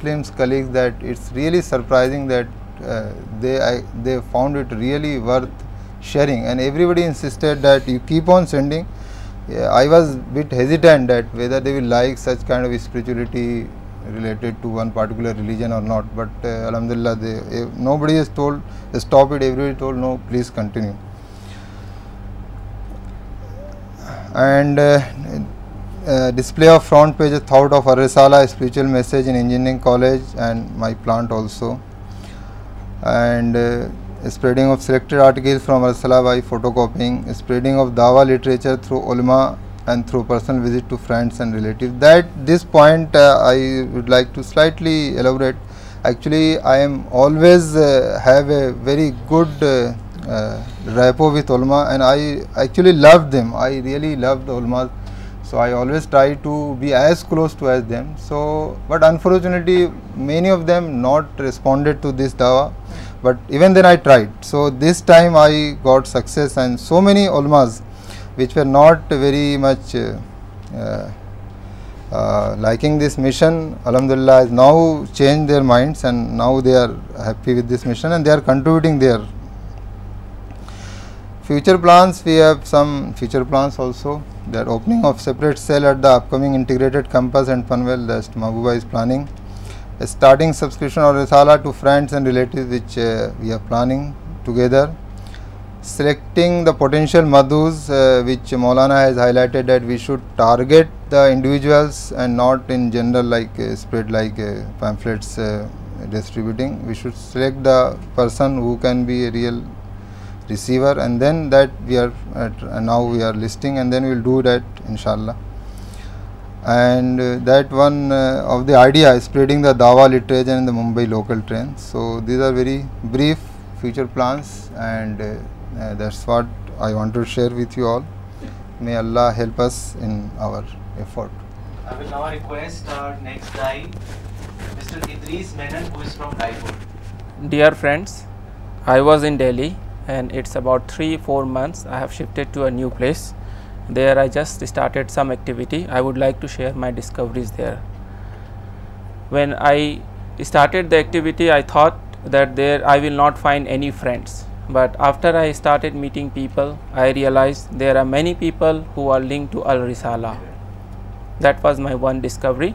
Muslims colleagues that it's really surprising that uh, they found it really worth sharing, and everybody insisted that you keep on sending. I was a bit hesitant that whether they will like such kind of spirituality related to one particular religion or not, but uh, alhamdulillah, eh, nobody has told stop it, everybody told no, please continue. And uh, display of front page thought of ارسالہ ارےسالا message in engineering college and my plant also and spreading of selected article from ارسالہ by photo copying spreading of Dawa literature through علماء and through personal visit to friends and relative that this point I would like to slightly elaborate actually I am always have a very good rapport with علماء and I actually love them I really love the علما So I always try to be as close to as them. So, but unfortunately, many of them not responded to this dawa. But even then I tried. So this time I got success, and so many ulmas which were not very much uh, uh, liking this mission, alhamdulillah, has now changed their minds, and now they are happy with this mission and they are contributing their future plans. We have some future plans also. That opening of separate cell at the upcoming integrated campus and Panvel that Mahbooba is planning. A starting subscription of Risala to friends and relatives which uh, we are planning together. Selecting the potential madhus uh, which Maulana has highlighted that we should target the individuals and not in general like uh, spread like pamphlets distributing. We should select the person who can be a real receiver and then that we are now we are listening and then we'll do that ان شاء اللہ and that one of the idea spreading the دعوا literature the Mumbai local train so these are very brief future plans and that's what I want to share with you all may Allah help us in effort dear I was in Delhi and it's about 3-4 months I have shifted to a new place. There I just started some activity. I would like to share my discoveries there. When I started the activity, I thought that there I will not find any friends, but after I started meeting people, I realized there are many people who are linked to Al-Risala. That was my one discovery.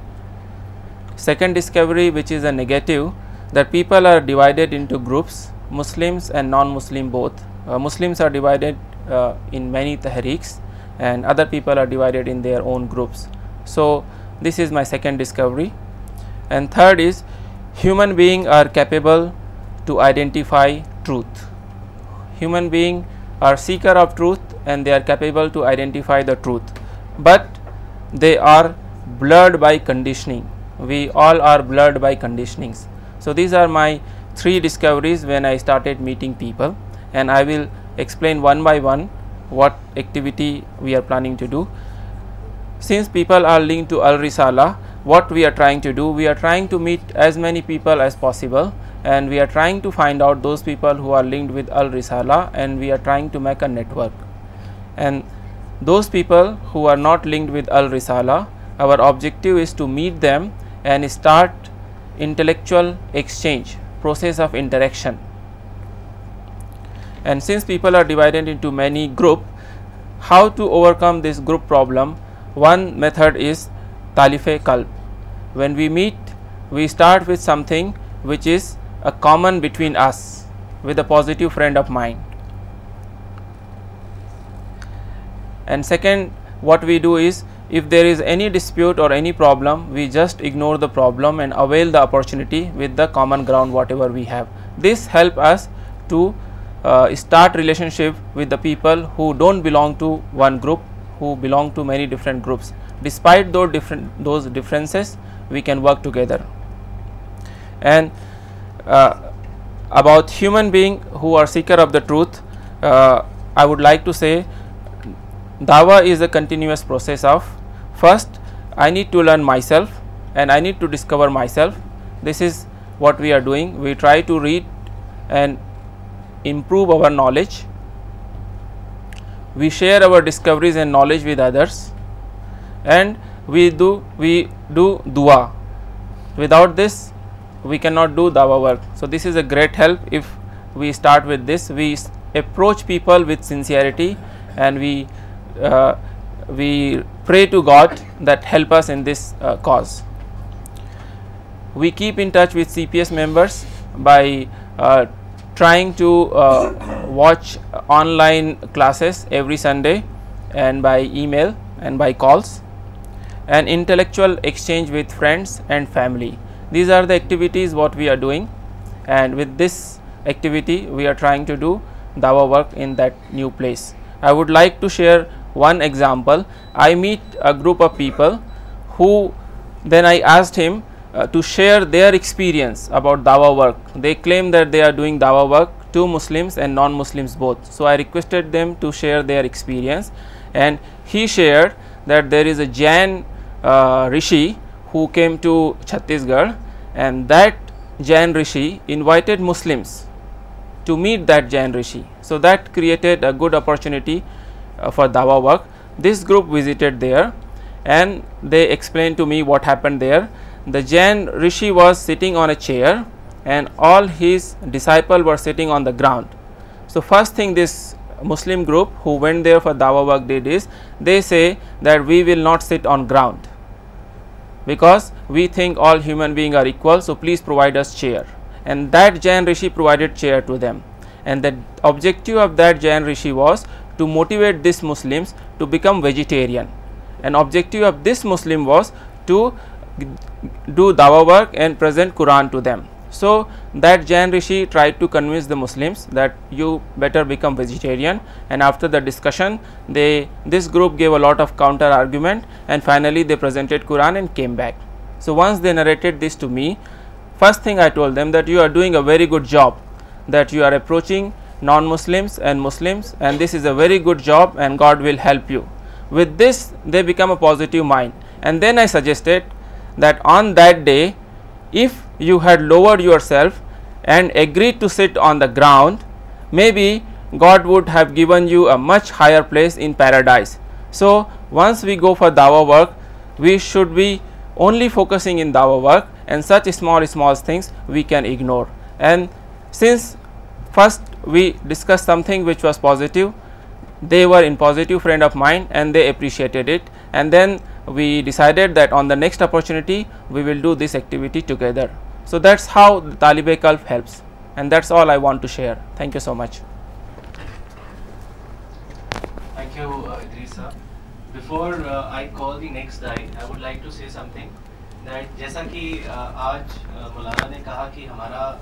Second discovery, which is a negative, that people are divided into groups Muslims and non-Muslim both. Uh, Muslims are divided uh, in many tahriks, and other people are divided in their own groups. So this is my second discovery. And third is, human beings are capable to identify truth. Human beings are seeker of truth, and they are capable to identify the truth, but they are blurred by conditioning. We all are blurred by conditionings. So these are my three discoveries when I started meeting people, and I will explain one by one what activity we are planning to do. Since people are linked to Al Risala, what we are trying to do, we are trying to meet as many people as possible, and we are trying to find out those people who are linked with Al Risala, and we are trying to make a network. And those people who are not linked with Al Risala, our objective is to meet them and start intellectual exchange process of interaction. And since people are divided into many groups, how to overcome this group problem? One method is talife kalb. When we meet, we start with something which is a common between us with a positive friend of mine. And second, what we do is if there is any dispute or any problem, we just ignore the problem and avail the opportunity with the common ground whatever we have. This helps us to uh, start relationship with the people who don't belong to one group, who belong to many different groups. Despite those differences, we can work together. And uh, about human being who are seeker of the truth, uh, I would like to say Dawa is a continuous process of, first I need to learn myself and I need to discover myself. This is what we are doing. We try to read and improve our knowledge. We share our discoveries and knowledge with others, and we do dua. Without this we cannot do dawa work. So this is a great help if we start with this. We approach people with sincerity and we uh, we pray to God that help us in this uh, cause. We keep in touch with CPS members by uh, trying to watch online classes every Sunday, and by email and by calls, and intellectual exchange with friends and family. These are the activities what we are doing, and with this activity we are trying to do Dawa work in that new place. I would like to share one example, I meet a group of people who then I asked him uh, to share their experience about dawah work. They claim that they are doing dawah work to Muslims and non-Muslims both. So, I requested them to share their experience, and he shared that there is a Jain uh, Rishi who came to Chhattisgarh, and that Jain Rishi invited Muslims to meet that Jain Rishi. So, that created a good opportunity for Dawa work. This group visited there and they explained to me what happened there. The Jain Rishi was sitting on a chair and all his disciples were sitting on the ground. So first thing this Muslim group who went there for Dawa work did is, they say that we will not sit on ground because we think all human beings are equal, so please provide us chair. And that Jain Rishi provided chair to them, and the objective of that Jain Rishi was to motivate these Muslims to become vegetarian. An objective of this Muslim was to do dawah work and present Quran to them. So that Jain Rishi tried to convince the Muslims that you better become vegetarian, and after the discussion this group gave a lot of counter argument, and finally they presented Quran and came back. So once they narrated this to me, first thing I told them that you are doing a very good job, that you are approaching non-Muslims and Muslims, and this is a very good job and God will help you. With this they become a positive mind. And then I suggested that on that day, if you had lowered yourself and agreed to sit on the ground, maybe God would have given you a much higher place in paradise. So once we go for dawah work, we should be only focusing in dawah work, and such small things we can ignore. And since first we discuss which was positive they were in positive frame of mind and they appreciated it and then we decided on the next opportunity we will do this activity so that's how Talib helps and that's all I want to share thank you سوکرین نے کہا کہ ہمارا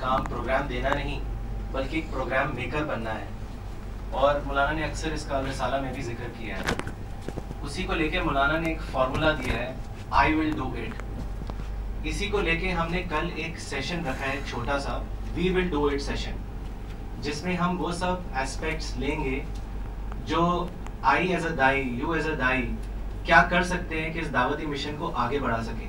کام programme دینا نہیں بلکہ ایک programme maker بننا ہے اور مولانا نے اکثر اس کا رسالہ میں بھی ذکر کیا ہے اسی کو لے کے مولانا نے ایک فارمولا دیا ہے آئی ول ڈو اٹ اسی کو لے کے ہم نے کل ایک سیشن رکھا ہے چھوٹا سا we will do it session جس میں ہم وہ سب ایسپیکٹس لیں گے جو آئی ایز اے دائی یو ایز اے دائی کیا کر سکتے ہیں کہ اس دعوتی مشن کو آگے بڑھا سکیں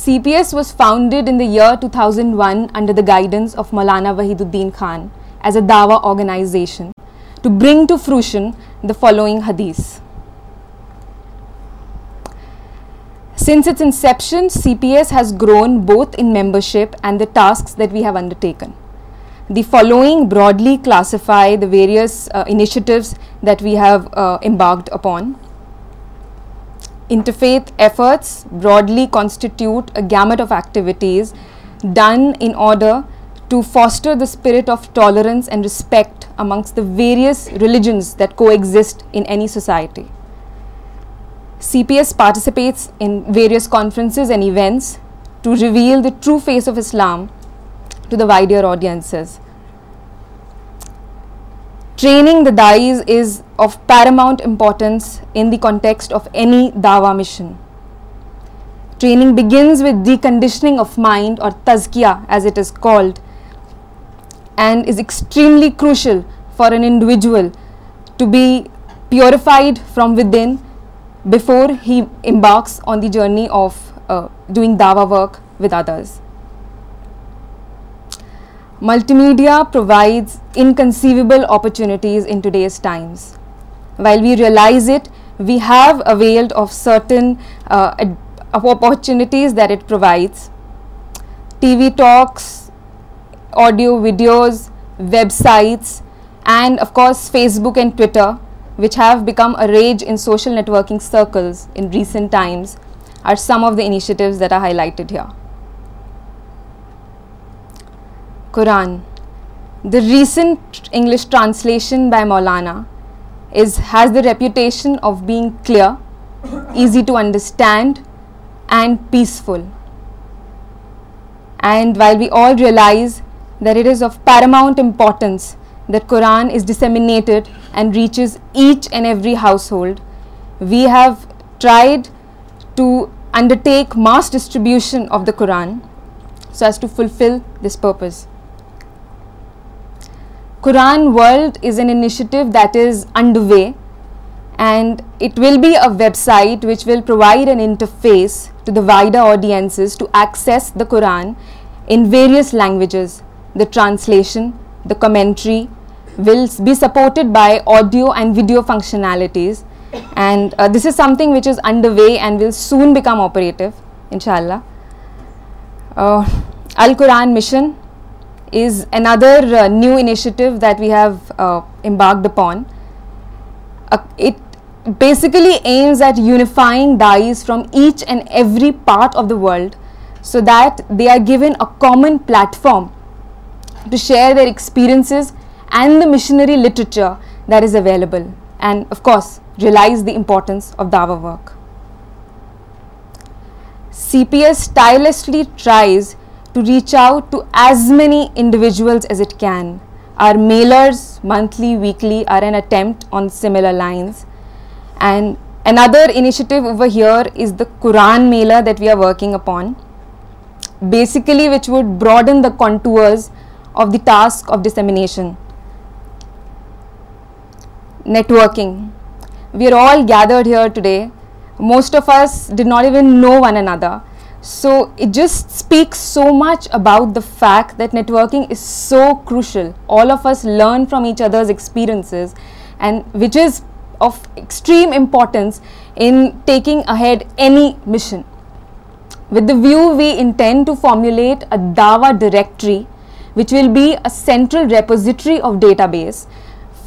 CPS was founded in the year 2001 under the guidance of Maulana Wahiduddin Khan as a Dawa organization to bring to fruition the following hadith. Since its inception, CPS has grown both in membership and the tasks that we have undertaken. The following broadly classify the various uh, initiatives that we have uh, embarked upon. Interfaith efforts broadly constitute a gamut of activities done in order to foster the spirit of tolerance and respect amongst the various religions that coexist in any society. CPS participates in various conferences and events to reveal the true face of Islam to the wider audiences. Training the these is of paramount importance in the context of any Dawa mission training begins with the conditioning of mind اور تزکیا as it is called and is extremely crucial for an individual to be purified from within before he embarks on the journey of doing Dawa work with others Multimedia provides inconceivable opportunities in today's times. While we realize it, we have availed of certain uh, opportunities that it provides. TV talks, audio videos, websites, and of course Facebook and Twitter, which have become a rage in social networking circles in recent times, are some of the initiatives that are highlighted here. Quran. The recent English translation by Maulana has the reputation of being clear, easy to understand and peaceful. And while we all realize that it is of paramount importance that Quran is disseminated and reaches each and every household, we have tried to undertake mass distribution of the Quran so as to fulfill this purpose. Quran World is an initiative that is underway, and it will be a website which will provide an interface to the wider audiences to access the Quran in various languages. The translation, the commentary will be supported by audio and video functionalities, and uh, this is something which is underway and will soon become operative, inshallah. Uh, Al Quran Mission is another uh, new initiative that we have uh, embarked upon. Uh, it basically aims at unifying dais from each and every part of the world so that they are given a common platform to share their experiences and the missionary literature that is available, and of course realize the importance of dawah work. CPS tirelessly tries to reach out to as many individuals as it can. Our mailers, monthly, weekly, are an attempt on similar lines. And another initiative over here is the Quran mailer that we are working upon, basically which would broaden the contours of the task of dissemination. Networking. We are all gathered here today. Most of us did not even know one another. So it just speaks so much about the fact that networking is so crucial. All of us learn from each other's experiences, and which is of extreme importance in taking ahead any mission. With the view, we intend to formulate a Dawa directory, which will be a central repository of database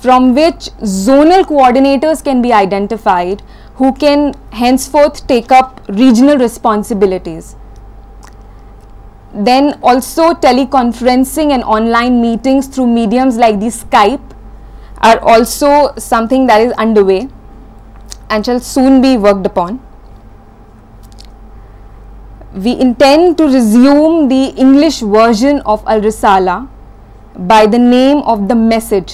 from which zonal coordinators can be identified, who can henceforth take up regional responsibilities. Then also teleconferencing and online meetings through mediums like the Skype are also something that is underway and shall soon be worked upon. We intend to resume the English version of Al Risala by the name of The Message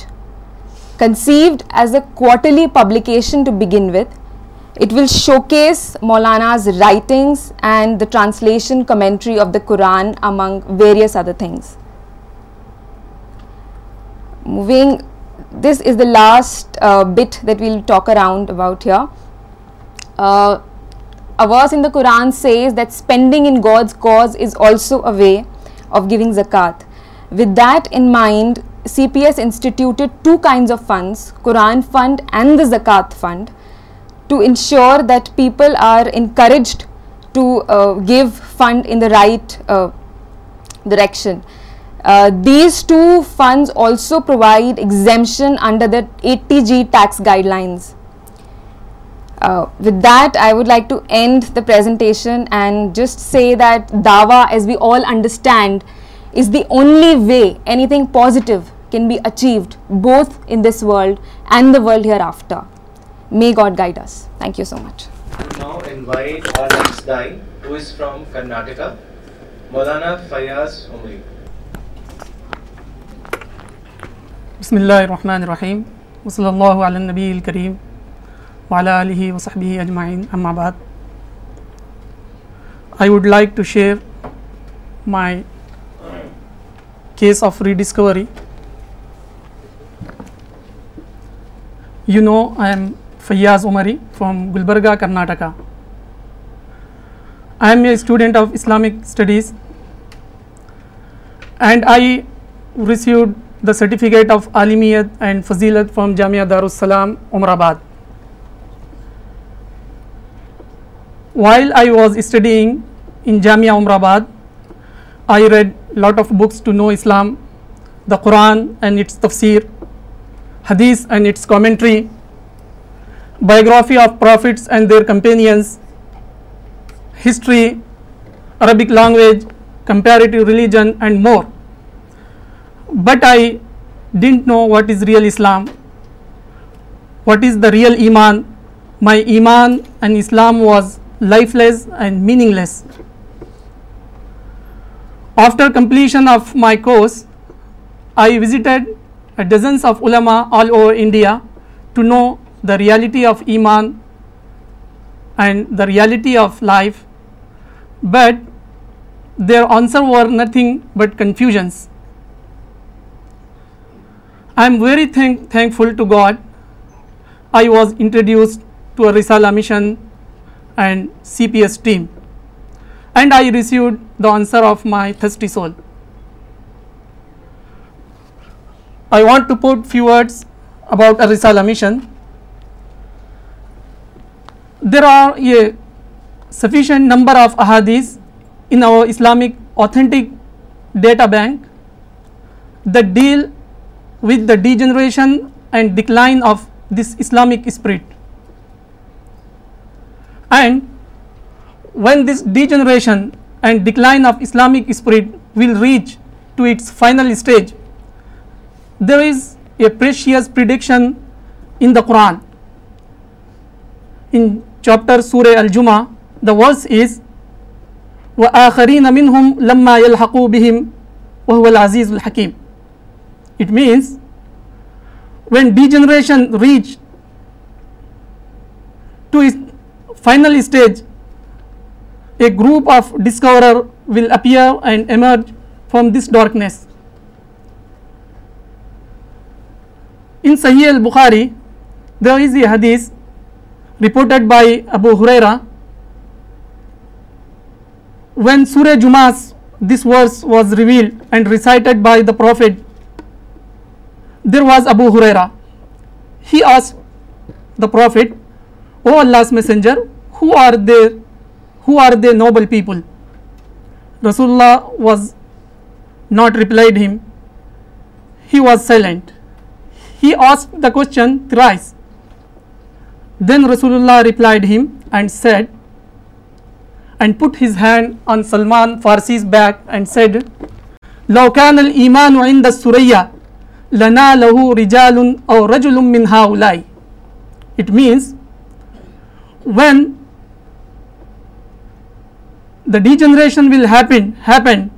Conceived as a quarterly publication to begin with, it will showcase Maulana's writings and the translation commentary of the Quran, among various other things. Moving, this is the last uh, bit that we will talk around about here. Uh, a verse in the Quran says that spending in God's cause is also a way of giving zakat. With that in mind, CPS instituted two kinds of funds, Quran Fund and the Zakat Fund, to ensure that people are encouraged to uh, give fund in the right uh, direction. Uh, these two funds also provide exemption under the 80G tax guidelines. With that, I would like to end the presentation and just say that Dawah, as we all understand, is the only way anything positive can be achieved both in this much. And the world hereafter may God guide us thank you so بسم اللہ الرحمن الرحیم وصلی اللہ علی النبی الکریم وعلى علیہ وصحبہ اجمعین اما بعد I would like to share my case of rediscovery, you know, I am Fayyaz Umari from Gulbarga, Karnataka. I am a student of Islamic studies and I received the certificate of Alimiyat and Fazilat from Jamia Darus Salam, Umrabad. While I was studying in Jamia Umrabad, I read lot of books to know Islam the Quran and its تفسیر حدیث and its commentary biography of prophets and their companions history Arabic language comparative religion and more but I didn't know what is real Islam what is the real ایمان my ایمان and Islam was lifeless and meaningless After completion of my course, I visited dozens of ulama all over India to know the reality of Iman and the reality of life, but their answers were nothing but confusions. I am very thankful to God. I was introduced to a Risala mission and CPS team and I received the answer of my thirsty soul. I want to put few words about a Risala mission. There are a sufficient number of ahadith in our Islamic authentic data bank that deal with the degeneration and decline of this Islamic spirit, and when this degeneration and decline of Islamic spirit will reach to its final stage, there is a precious prediction in the Quran. In chapter Surah Al-Jumah, the verse is, وَآخَرِينَ مِنْهُمْ لَمَّا يَلْحَقُوا بِهِمْ وَهُوَ الْعَزِيزُ الْحَكِيمُ It means, when degeneration reach to its final stage, group of discover will appear and emerge from this darkness Bukhari reported by Abu Hurairah when سور جماس this verse was revealed and recited by the prophet there was Abu Hurairah he as the prophet O Allah messenger who are there who noble people رسول was not replied him hit the کوئی replied him and said and put his hand on Salman Farsi's back and said لوکانس when the degeneration will happen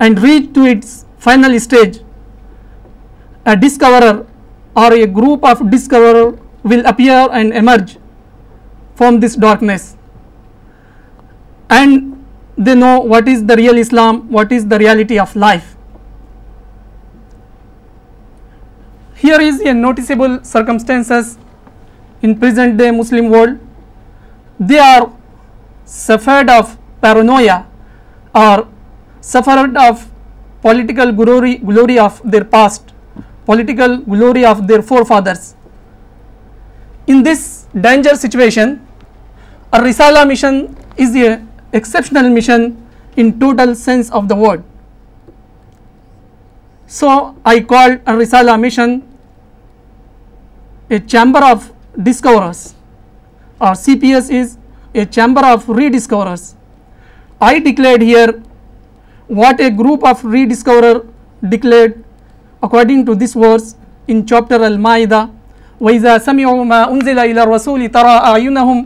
and reach to its final stage. A discoverer or a group of discoverers will appear and emerge from this darkness, and they know what is the real Islam, what is the reality of life. Here is a noticeable circumstances in present day Muslim world. They are suffered of paranoia or suffered of political glory of their past, political glory of their forefathers. In this danger situation, a Risala mission is a exceptional mission in total sense of the word. So, I called a Risala mission a chamber of discoverers, or CPS is a a chamber of of rediscoverers. I declared declared here what group according to this verse in chapter Al-Ma'idah وَإِذَا سَمِعُوا مَا أُنزِلَ إِلَى الرَّسُولِ تَرَى أَعْيُنَهُمْ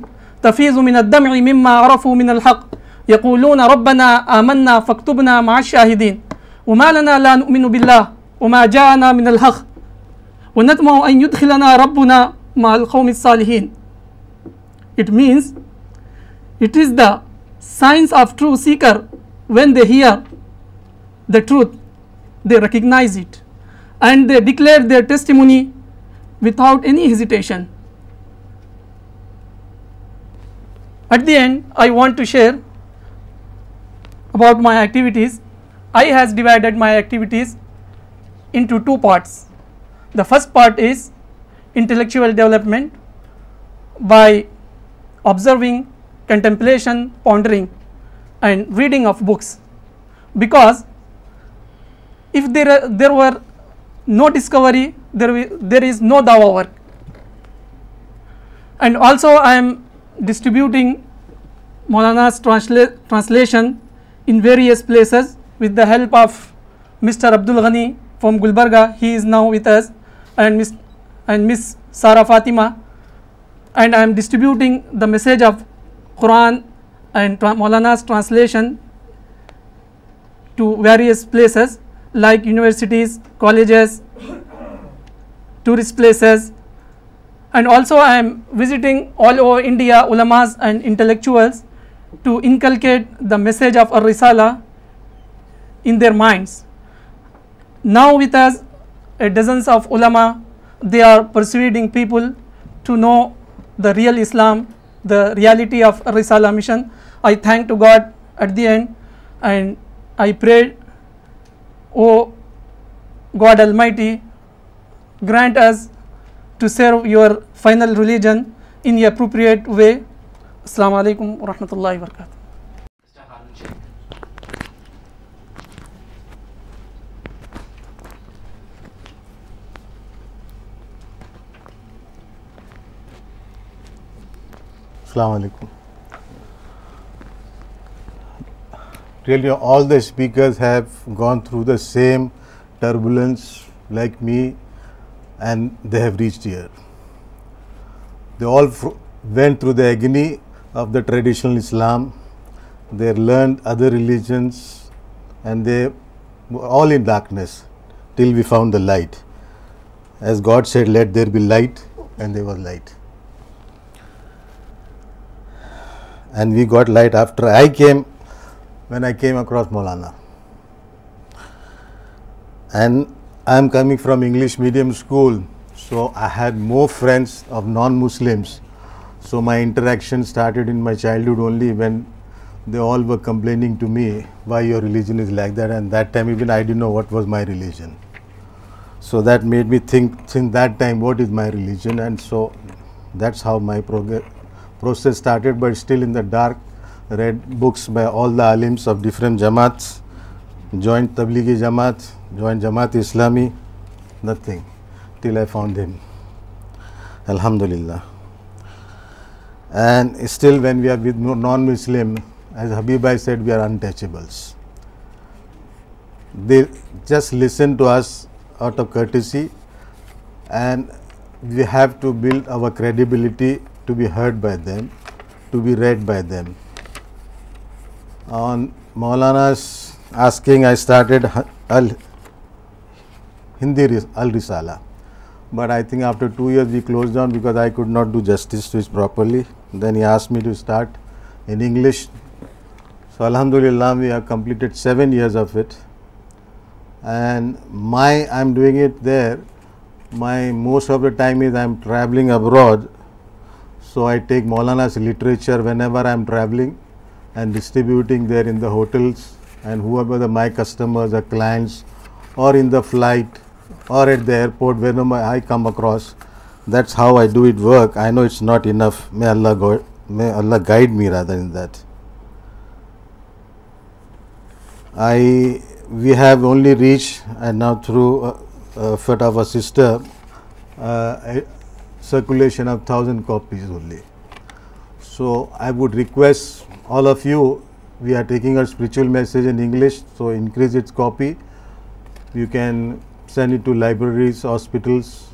مِنَ مِنَ الدَّمْعِ مِمَّا عَرَفُوا الْحَقِّ يَقُولُونَ رَبَّنَا آمَنَّا فَاكْتُبْنَا مَعَ الشَّاهِدِينَ وَمَا لَنَا لَا نُؤْمِنُ بِاللَّهِ وَمَا جَاءَنَا مِنَ الْحَقِّ وَنَتْمَعُ ٹو يُدْخِلَنَا رَبُّنَا مَعَ الْقَوْمِ الصَّالِحِينَ It means It is the signs of true seeker. When they hear the truth, they recognize it and they declare their testimony without any hesitation. At the end, I want to share about my activities. I has divided my activities into two parts. The first part is intellectual development by observing contemplation, pondering and reading of books, because if there uh, were no discovery, there is no dawa work. And also I am distributing Maulana's translation in various places with the help of Mr. Abdul Ghani from Gulbarga. He is now with us, and Miss Sara Fatima, and I am distributing the message of Quran and مولاناس translation to various places like universities colleges tourist places and also I am visiting all over India علماس and intellectuals to inculcate the message of Al Risala in their minds now with a dozens of علما they are persuading people to know the real Islam the reality of Al Risala mission I thank to God at the end and I pray O God all my T grant us to serve your final religion in appropriate way السلام علیکم ورحمۃ اللہ وبرکاتہ السلام علیکم all the speakers have gone through the same turbulence like me and they have reached here they all went through the agony of the traditional Islam they learn other religions and they all in darkness till we found the light as God said let there be light and they was light and we got light after when I came across Maulana. And I am coming from English medium school, so I had more friends of non-Muslims. So my interaction started in my childhood only, when they all were complaining to me, why your religion is like that, and that time even I didn't know what was my religion. So that made me think since that time, what is my religion, and so that's how my process started but still in the dark read books by all the علیمس of different جماعت joint تبلیغی جماعت joint Jamaat Islami nothing till I found them الحمد للہ and still when we are و non Muslim as Habib Bhai said we are untouchables they just listen to us out of courtesy and we have to build our credibility to be heard by them to be read by them Maulana I started Hindi Al Risala but I think after two years G close down because I could not do justice to as properly then you as me to start English so الحمد للہ you who completed seven years of it and my I am doing it there my most of the time is I am travelling abroad So I take Maulana's literature whenever I am traveling and distributing there in the hotels and whoever my customers or clients or in the flight or at the airport, whenever I come across, that's how I do it work. I know it's not enough. May Allah guide me rather in that. We have only reached, and now through effort uh, uh, of a sister, uh, circulation of 1000 copies only. So, I would request all of you, we are taking our spiritual message in English, so increase its copy. You can send it to libraries, hospitals.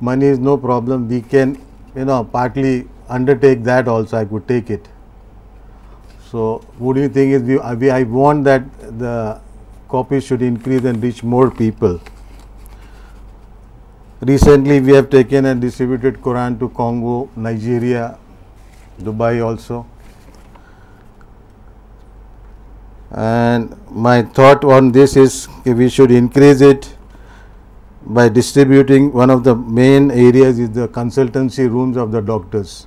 Money is no problem, we can partly undertake that also, I could take it. So, what do you think is, I want that the copies should increase and reach more people. Recently, we have taken and distributed Quran to Congo, Nigeria, Dubai also. And my thought on this is we should increase it by distributing. One of the main areas is the consultancy rooms of the doctors,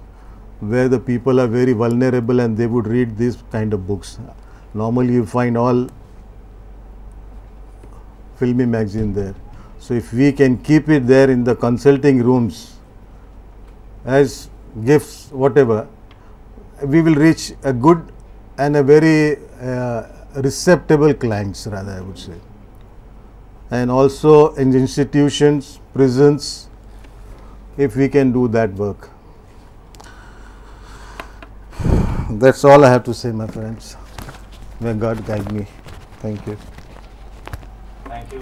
where the people are very vulnerable and they would read these kind of books. Normally you find all filmy magazine there. So if we can keep it there in the consulting rooms as gifts, whatever, we will reach a good and a very uh, receptable clients, rather I would say. And also in institutions, prisons, if we can do that work. That's all I have to say, my friends. May God guide me. Thank you. Thank you.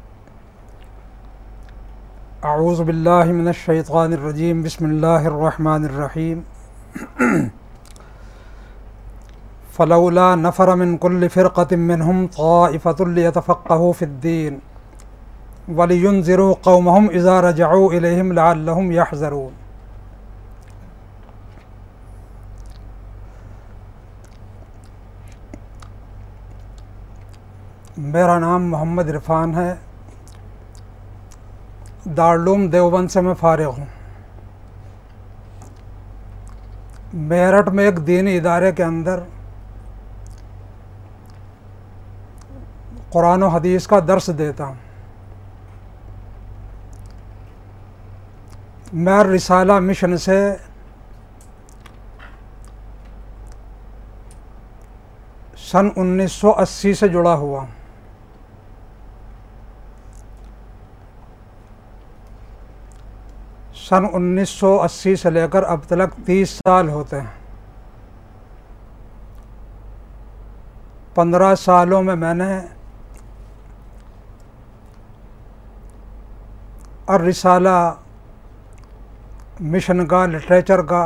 اعوذ باللہ من الشیطان الرجیم بسم اللہ الرحمن الرحیم فلولا نفر من كل فرقة منهم طائفة ليتفقهوا في الدين ولينذروا قومهم إذا رجعوا إليهم لعلهم يحذرون میرا نام محمد عرفان ہے دارلوم دیوبند سے میں فارغ ہوں میرٹھ میں ایک دینی ادارے کے اندر قرآن و حدیث کا درس دیتا ہوں میں رسالہ مشن سے سن انیس سو اسی سے جڑا ہوا ہوں سن انیس سو اسی سے لے کر اب تلک تیس سال ہوتے ہیں پندرہ سالوں میں میں نے الرسالہ مشن کا لٹریچر کا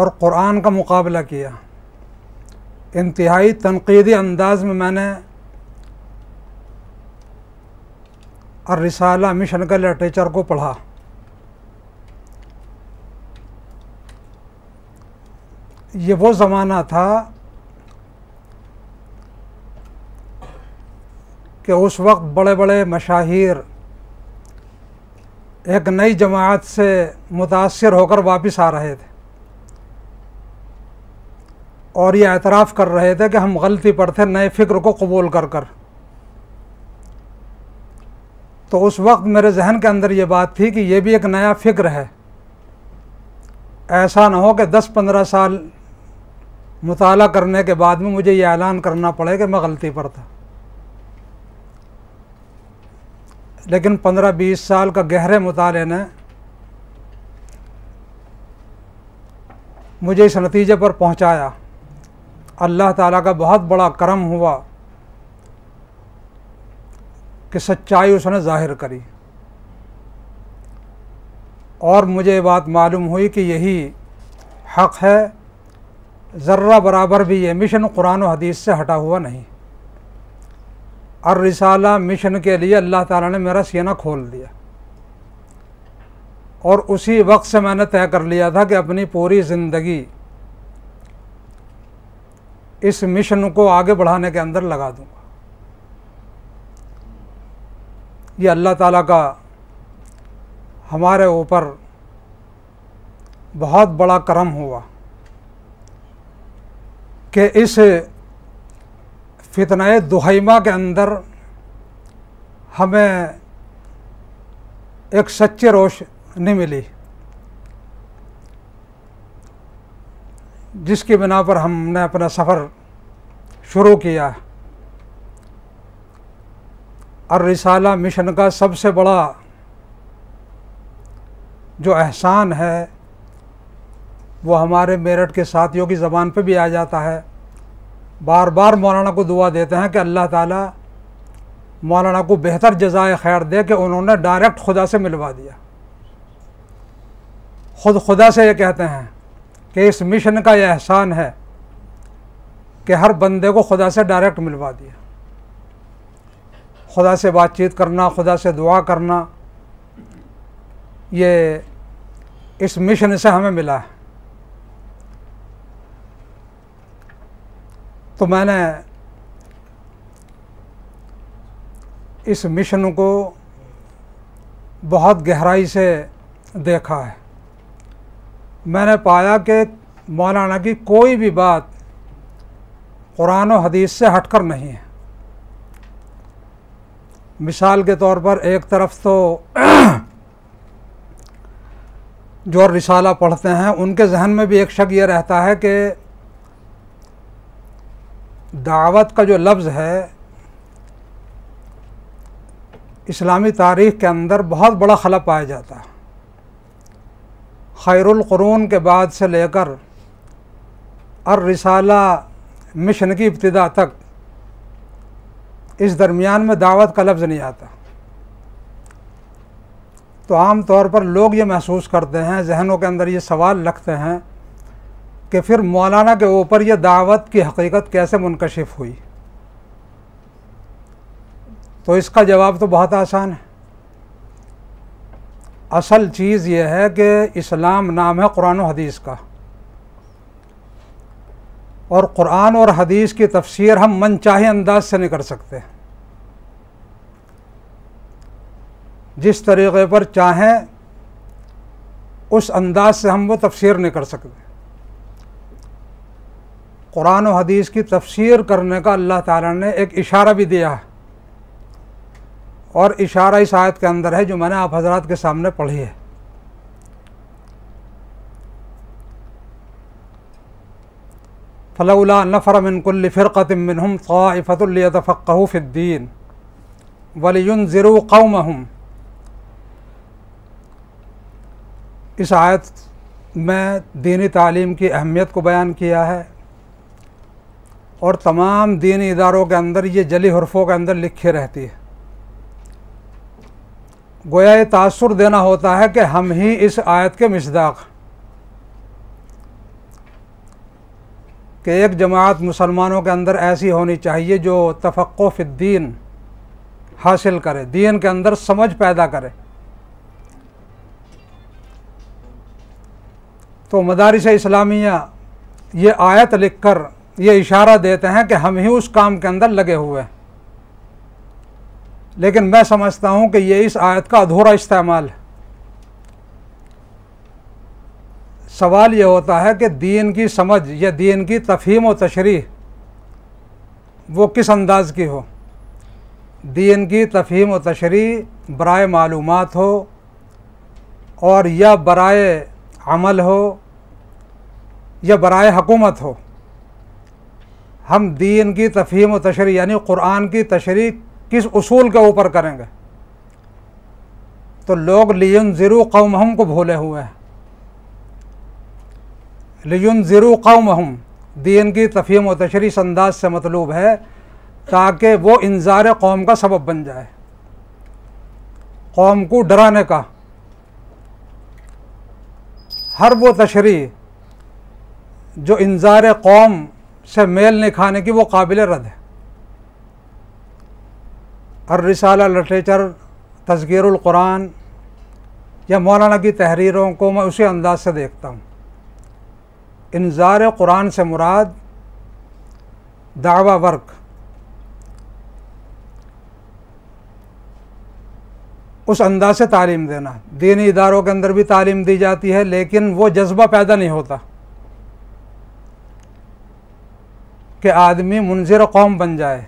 اور قرآن کا مقابلہ کیا انتہائی تنقیدی انداز میں میں نے رسالہ مشن کا لٹریچر کو پڑھا یہ وہ زمانہ تھا کہ اس وقت بڑے بڑے مشاہیر ایک نئی جماعت سے متاثر ہو کر واپس آ رہے تھے اور یہ اعتراف کر رہے تھے کہ ہم غلطی پر تھے نئے فکر کو قبول کر کر تو اس وقت میرے ذہن کے اندر یہ بات تھی کہ یہ بھی ایک نیا فکر ہے ایسا نہ ہو کہ دس پندرہ سال مطالعہ کرنے کے بعد میں مجھے یہ اعلان کرنا پڑے کہ میں غلطی پر تھا لیکن پندرہ بیس سال کا گہرے مطالعے نے مجھے اس نتیجے پر پہنچایا اللہ تعالیٰ کا بہت بڑا کرم ہوا کہ سچائی اس نے ظاہر کری اور مجھے یہ بات معلوم ہوئی کہ یہی حق ہے ذرہ برابر بھی یہ مشن قرآن و حدیث سے ہٹا ہوا نہیں رسالہ مشن کے لیے اللہ تعالیٰ نے میرا سینہ کھول دیا اور اسی وقت سے میں نے طے کر لیا تھا کہ اپنی پوری زندگی اس مشن کو آگے بڑھانے کے اندر لگا دوں گا یہ اللہ تعالیٰ کا ہمارے اوپر بہت بڑا کرم ہوا کہ اس فتنہ دہیمہ کے اندر ہمیں ایک سچے روش نہیں ملی جس کی بنا پر ہم نے اپنا سفر شروع کیا رسالہ مشن کا سب سے بڑا جو احسان ہے وہ ہمارے میرٹھ کے ساتھیوں کی زبان پہ بھی آ جاتا ہے بار بار مولانا کو دعا دیتے ہیں کہ اللہ تعالیٰ مولانا کو بہتر جزائے خیر دے کہ انہوں نے ڈائریکٹ خدا سے ملوا دیا خود خدا سے یہ کہتے ہیں کہ اس مشن کا یہ احسان ہے کہ ہر بندے کو خدا سے ڈائریکٹ ملوا دیا خدا سے بات چیت کرنا خدا سے دعا کرنا یہ اس مشن سے ہمیں ملا ہے تو میں نے اس مشن کو بہت گہرائی سے دیکھا ہے میں نے پایا کہ مولانا کی کوئی بھی بات قرآن و حدیث سے ہٹ کر نہیں ہے مثال کے طور پر ایک طرف تو جو رسالہ پڑھتے ہیں ان کے ذہن میں بھی ایک شک یہ رہتا ہے کہ دعوت کا جو لفظ ہے اسلامی تاریخ کے اندر بہت بڑا خلا پایا جاتا ہے خیر القرون کے بعد سے لے کر ار رسالہ مشن کی ابتدا تک اس درمیان میں دعوت کا لفظ نہیں آتا تو عام طور پر لوگ یہ محسوس کرتے ہیں ذہنوں کے اندر یہ سوال رکھتے ہیں کہ پھر مولانا کے اوپر یہ دعوت کی حقیقت کیسے منکشف ہوئی تو اس کا جواب تو بہت آسان ہے اصل چیز یہ ہے کہ اسلام نام ہے قرآن و حدیث کا اور قرآن اور حدیث کی تفسیر ہم من چاہے انداز سے نہیں کر سکتے جس طریقے پر چاہیں اس انداز سے ہم وہ تفسیر نہیں کر سکتے قرآن و حدیث کی تفسیر کرنے کا اللہ تعالیٰ نے ایک اشارہ بھی دیا ہے اور اشارہ اس آیت کے اندر ہے جو میں نے آپ حضرات کے سامنے پڑھی ہے فلولا نفر من كل فرقة منهم طائفة ليتفقهوا في الدين ولينذروا قومهم اس آیت میں دینی تعلیم کی اہمیت کو بیان کیا ہے اور تمام دینی اداروں کے اندر یہ جلی حرفوں کے اندر لکھے رہتی ہے گویا یہ تاثر دینا ہوتا ہے کہ ہم ہی اس آیت کے مصداق کہ ایک جماعت مسلمانوں کے اندر ایسی ہونی چاہیے جو تفقو فی الدین حاصل کرے دین کے اندر سمجھ پیدا کرے تو مدارس اسلامیہ یہ آیت لکھ کر یہ اشارہ دیتے ہیں کہ ہم ہی اس کام کے اندر لگے ہوئے لیکن میں سمجھتا ہوں کہ یہ اس آیت کا ادھورا استعمال ہے سوال یہ ہوتا ہے کہ دین کی سمجھ یا دین کی تفہیم و تشریح وہ کس انداز کی ہو دین کی تفہیم و تشریح برائے معلومات ہو اور یا برائے عمل ہو یا برائے حکومت ہو ہم دین کی تفہیم و تشریح یعنی قرآن کی تشریح کس اصول کے اوپر کریں گے تو لوگ لین ہم کو بھولے ہوئے ہیں لیون زیرو قوم ہم دین کی تفہیم و تشریح انداز سے مطلوب ہے تاکہ وہ انذار قوم کا سبب بن جائے قوم کو ڈرانے کا ہر وہ تشریح جو انذار قوم سے میل نہیں کھانے کی وہ قابل رد ہے رسالہ لٹریچر تذکیر القرآن یا مولانا کی تحریروں کو میں اسی انداز سے دیکھتا ہوں انظار قرآن سے مراد دعویٰ ورک اس انداز سے تعلیم دینا دینی اداروں کے اندر بھی تعلیم دی جاتی ہے لیکن وہ جذبہ پیدا نہیں ہوتا کہ آدمی منظر قوم بن جائے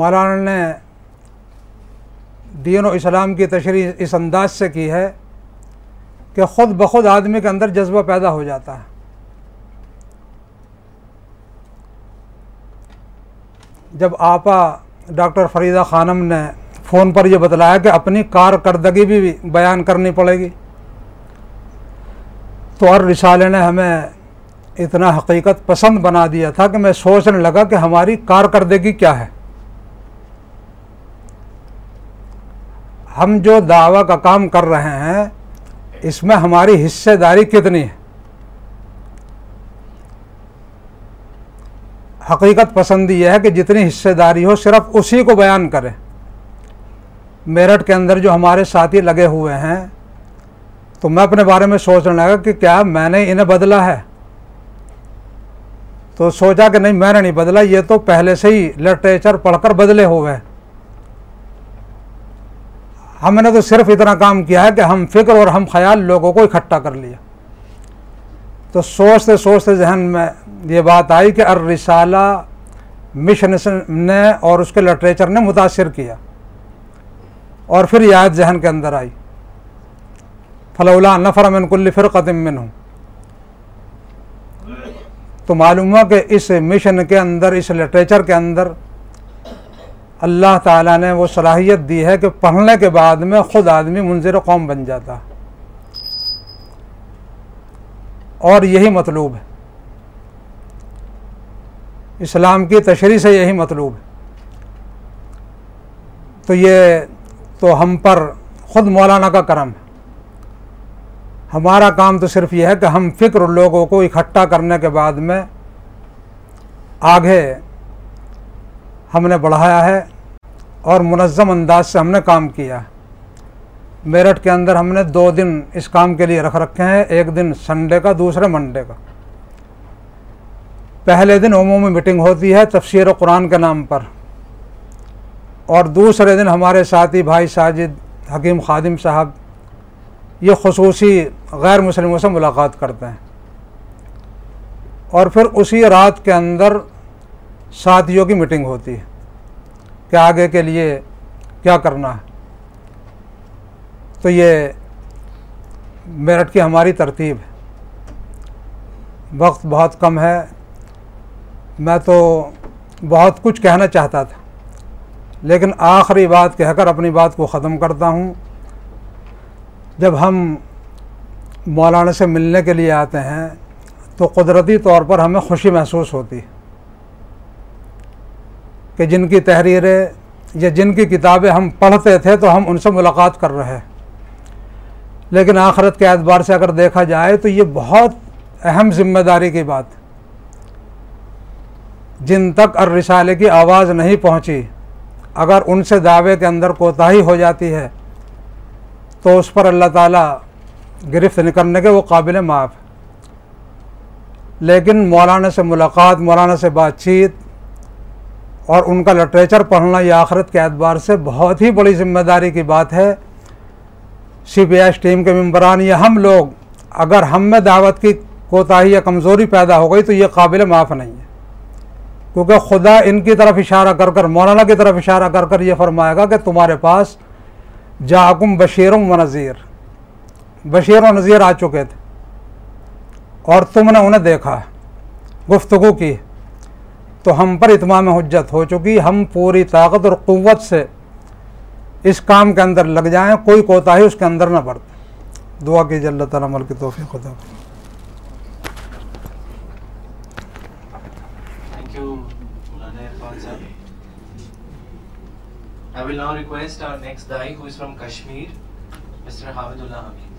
مولانا نے دین و اسلام کی تشریح اس انداز سے کی ہے کہ خود بخود آدمی کے اندر جذبہ پیدا ہو جاتا ہے جب آپا ڈاکٹر فریدہ خانم نے فون پر یہ بتلایا کہ اپنی کارکردگی بھی بیان کرنی پڑے گی تو اور رسالے نے ہمیں اتنا حقیقت پسند بنا دیا تھا کہ میں سوچنے لگا کہ ہماری کارکردگی کیا ہے ہم جو دعویٰ کا کام کر رہے ہیں اس میں ہماری حصے داری کتنی ہے حقیقت پسند یہ ہے کہ جتنی حصے داری ہو صرف اسی کو بیان کریں میرٹھ کے اندر جو ہمارے ساتھی لگے ہوئے ہیں تو میں اپنے بارے میں سوچنے لگا کہ کیا میں نے انہیں بدلا ہے تو سوچا کہ نہیں میں نے نہیں بدلا یہ تو پہلے سے ہی لٹریچر پڑھ کر بدلے ہوئے ہیں ہم نے تو صرف اتنا کام کیا ہے کہ ہم فکر اور ہم خیال لوگوں کو اکٹھا کر لیا تو سوچتے سوچتے ذہن میں یہ بات آئی کہ الرسالہ مشن نے اور اس کے لٹریچر نے متاثر کیا اور پھر یاد ذہن کے اندر آئی فلولا نفر من کل فرق من ہوں تو معلوم ہوا کہ اس مشن کے اندر اس لٹریچر کے اندر اللہ تعالیٰ نے وہ صلاحیت دی ہے کہ پڑھنے کے بعد میں خود آدمی منظر قوم بن جاتا اور یہی مطلوب ہے اسلام کی تشریح سے یہی مطلوب ہے تو یہ تو ہم پر خود مولانا کا کرم ہے ہمارا کام تو صرف یہ ہے کہ ہم فکر لوگوں کو اکھٹا کرنے کے بعد میں آگے ہم نے بڑھایا ہے اور منظم انداز سے ہم نے کام کیا ہے میرٹھ کے اندر ہم نے دو دن اس کام کے لیے رکھ رکھے ہیں ایک دن سنڈے کا دوسرے منڈے کا پہلے دن عمومی میٹنگ ہوتی ہے تفسیر و قرآن کے نام پر اور دوسرے دن ہمارے ساتھی بھائی ساجد حکیم خادم صاحب یہ خصوصی غیر مسلموں سے ملاقات کرتے ہیں اور پھر اسی رات کے اندر ساتھیوں کی میٹنگ ہوتی ہے کہ آگے کے لیے کیا کرنا ہے تو یہ میرٹ کی ہماری ترتیب ہے وقت بہت کم ہے میں تو بہت کچھ کہنا چاہتا تھا لیکن آخری بات کہہ کر اپنی بات کو ختم کرتا ہوں جب ہم مولانا سے ملنے کے لیے آتے ہیں تو قدرتی طور پر ہمیں خوشی محسوس ہوتی ہے کہ جن کی تحریریں یا جن کی کتابیں ہم پڑھتے تھے تو ہم ان سے ملاقات کر رہے ہیں لیکن آخرت کے اعتبار سے اگر دیکھا جائے تو یہ بہت اہم ذمہ داری کی بات جن تک الرسالے کی آواز نہیں پہنچی اگر ان سے دعوے کے اندر کوتاہی ہو جاتی ہے تو اس پر اللہ تعالیٰ گرفت نکلنے کے وہ قابل معاف لیکن مولانا سے ملاقات مولانا سے بات چیت اور ان کا لٹریچر پڑھنا یہ آخرت کے اعتبار سے بہت ہی بڑی ذمہ داری کی بات ہے سی پی ایس ٹیم کے ممبران یا ہم لوگ اگر ہم میں دعوت کی کوتاہی یا کمزوری پیدا ہو گئی تو یہ قابل معاف نہیں ہے کیونکہ خدا ان کی طرف اشارہ کر کر مولانا کی طرف اشارہ کر کر یہ فرمائے گا کہ تمہارے پاس جاکم بشیر و نذیر بشیر و نذیر آ چکے تھے اور تم نے انہیں دیکھا گفتگو کی تو ہم پر اتمام حجت ہو چکی ہم پوری طاقت اور قوت سے اس کام کے اندر لگ جائیں کوئی کوتا ہی اس کے اندر نہ پڑتا دعا کیجئے اللہ تعالیٰ عمل کی توفیق خدا تھینک یو مولانا صاحب I will now request our next Dai who is from Kashmir, Mr. Hamidullah Hamid.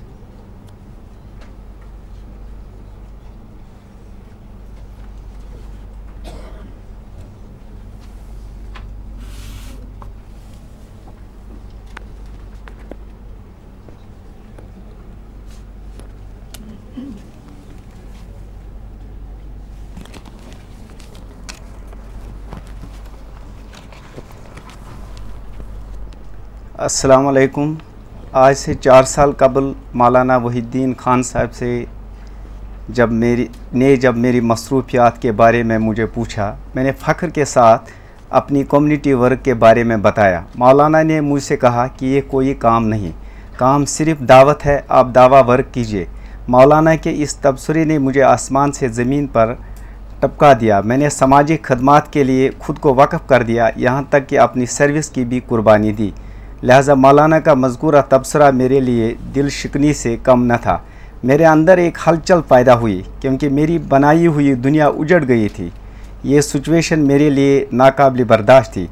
السلام علیکم آج سے چار سال قبل مولانا وح الدین خان صاحب سے جب میری نے جب میری مصروفیات کے بارے میں مجھے پوچھا میں نے فخر کے ساتھ اپنی کمیونٹی ورک کے بارے میں بتایا مولانا نے مجھ سے کہا کہ یہ کوئی کام نہیں کام صرف دعوت ہے آپ دعویٰ ورک کیجئے مولانا کے اس تبصرے نے مجھے آسمان سے زمین پر ٹپکا دیا میں نے سماجی خدمات کے لیے خود کو وقف کر دیا یہاں تک کہ اپنی سروس کی بھی قربانی دی لہٰذا مولانا کا مذکورہ تبصرہ میرے لیے دل شکنی سے کم نہ تھا میرے اندر ایک ہلچل پیدا ہوئی کیونکہ میری بنائی ہوئی دنیا اجڑ گئی تھی یہ سچویشن میرے لیے ناقابل برداشت تھی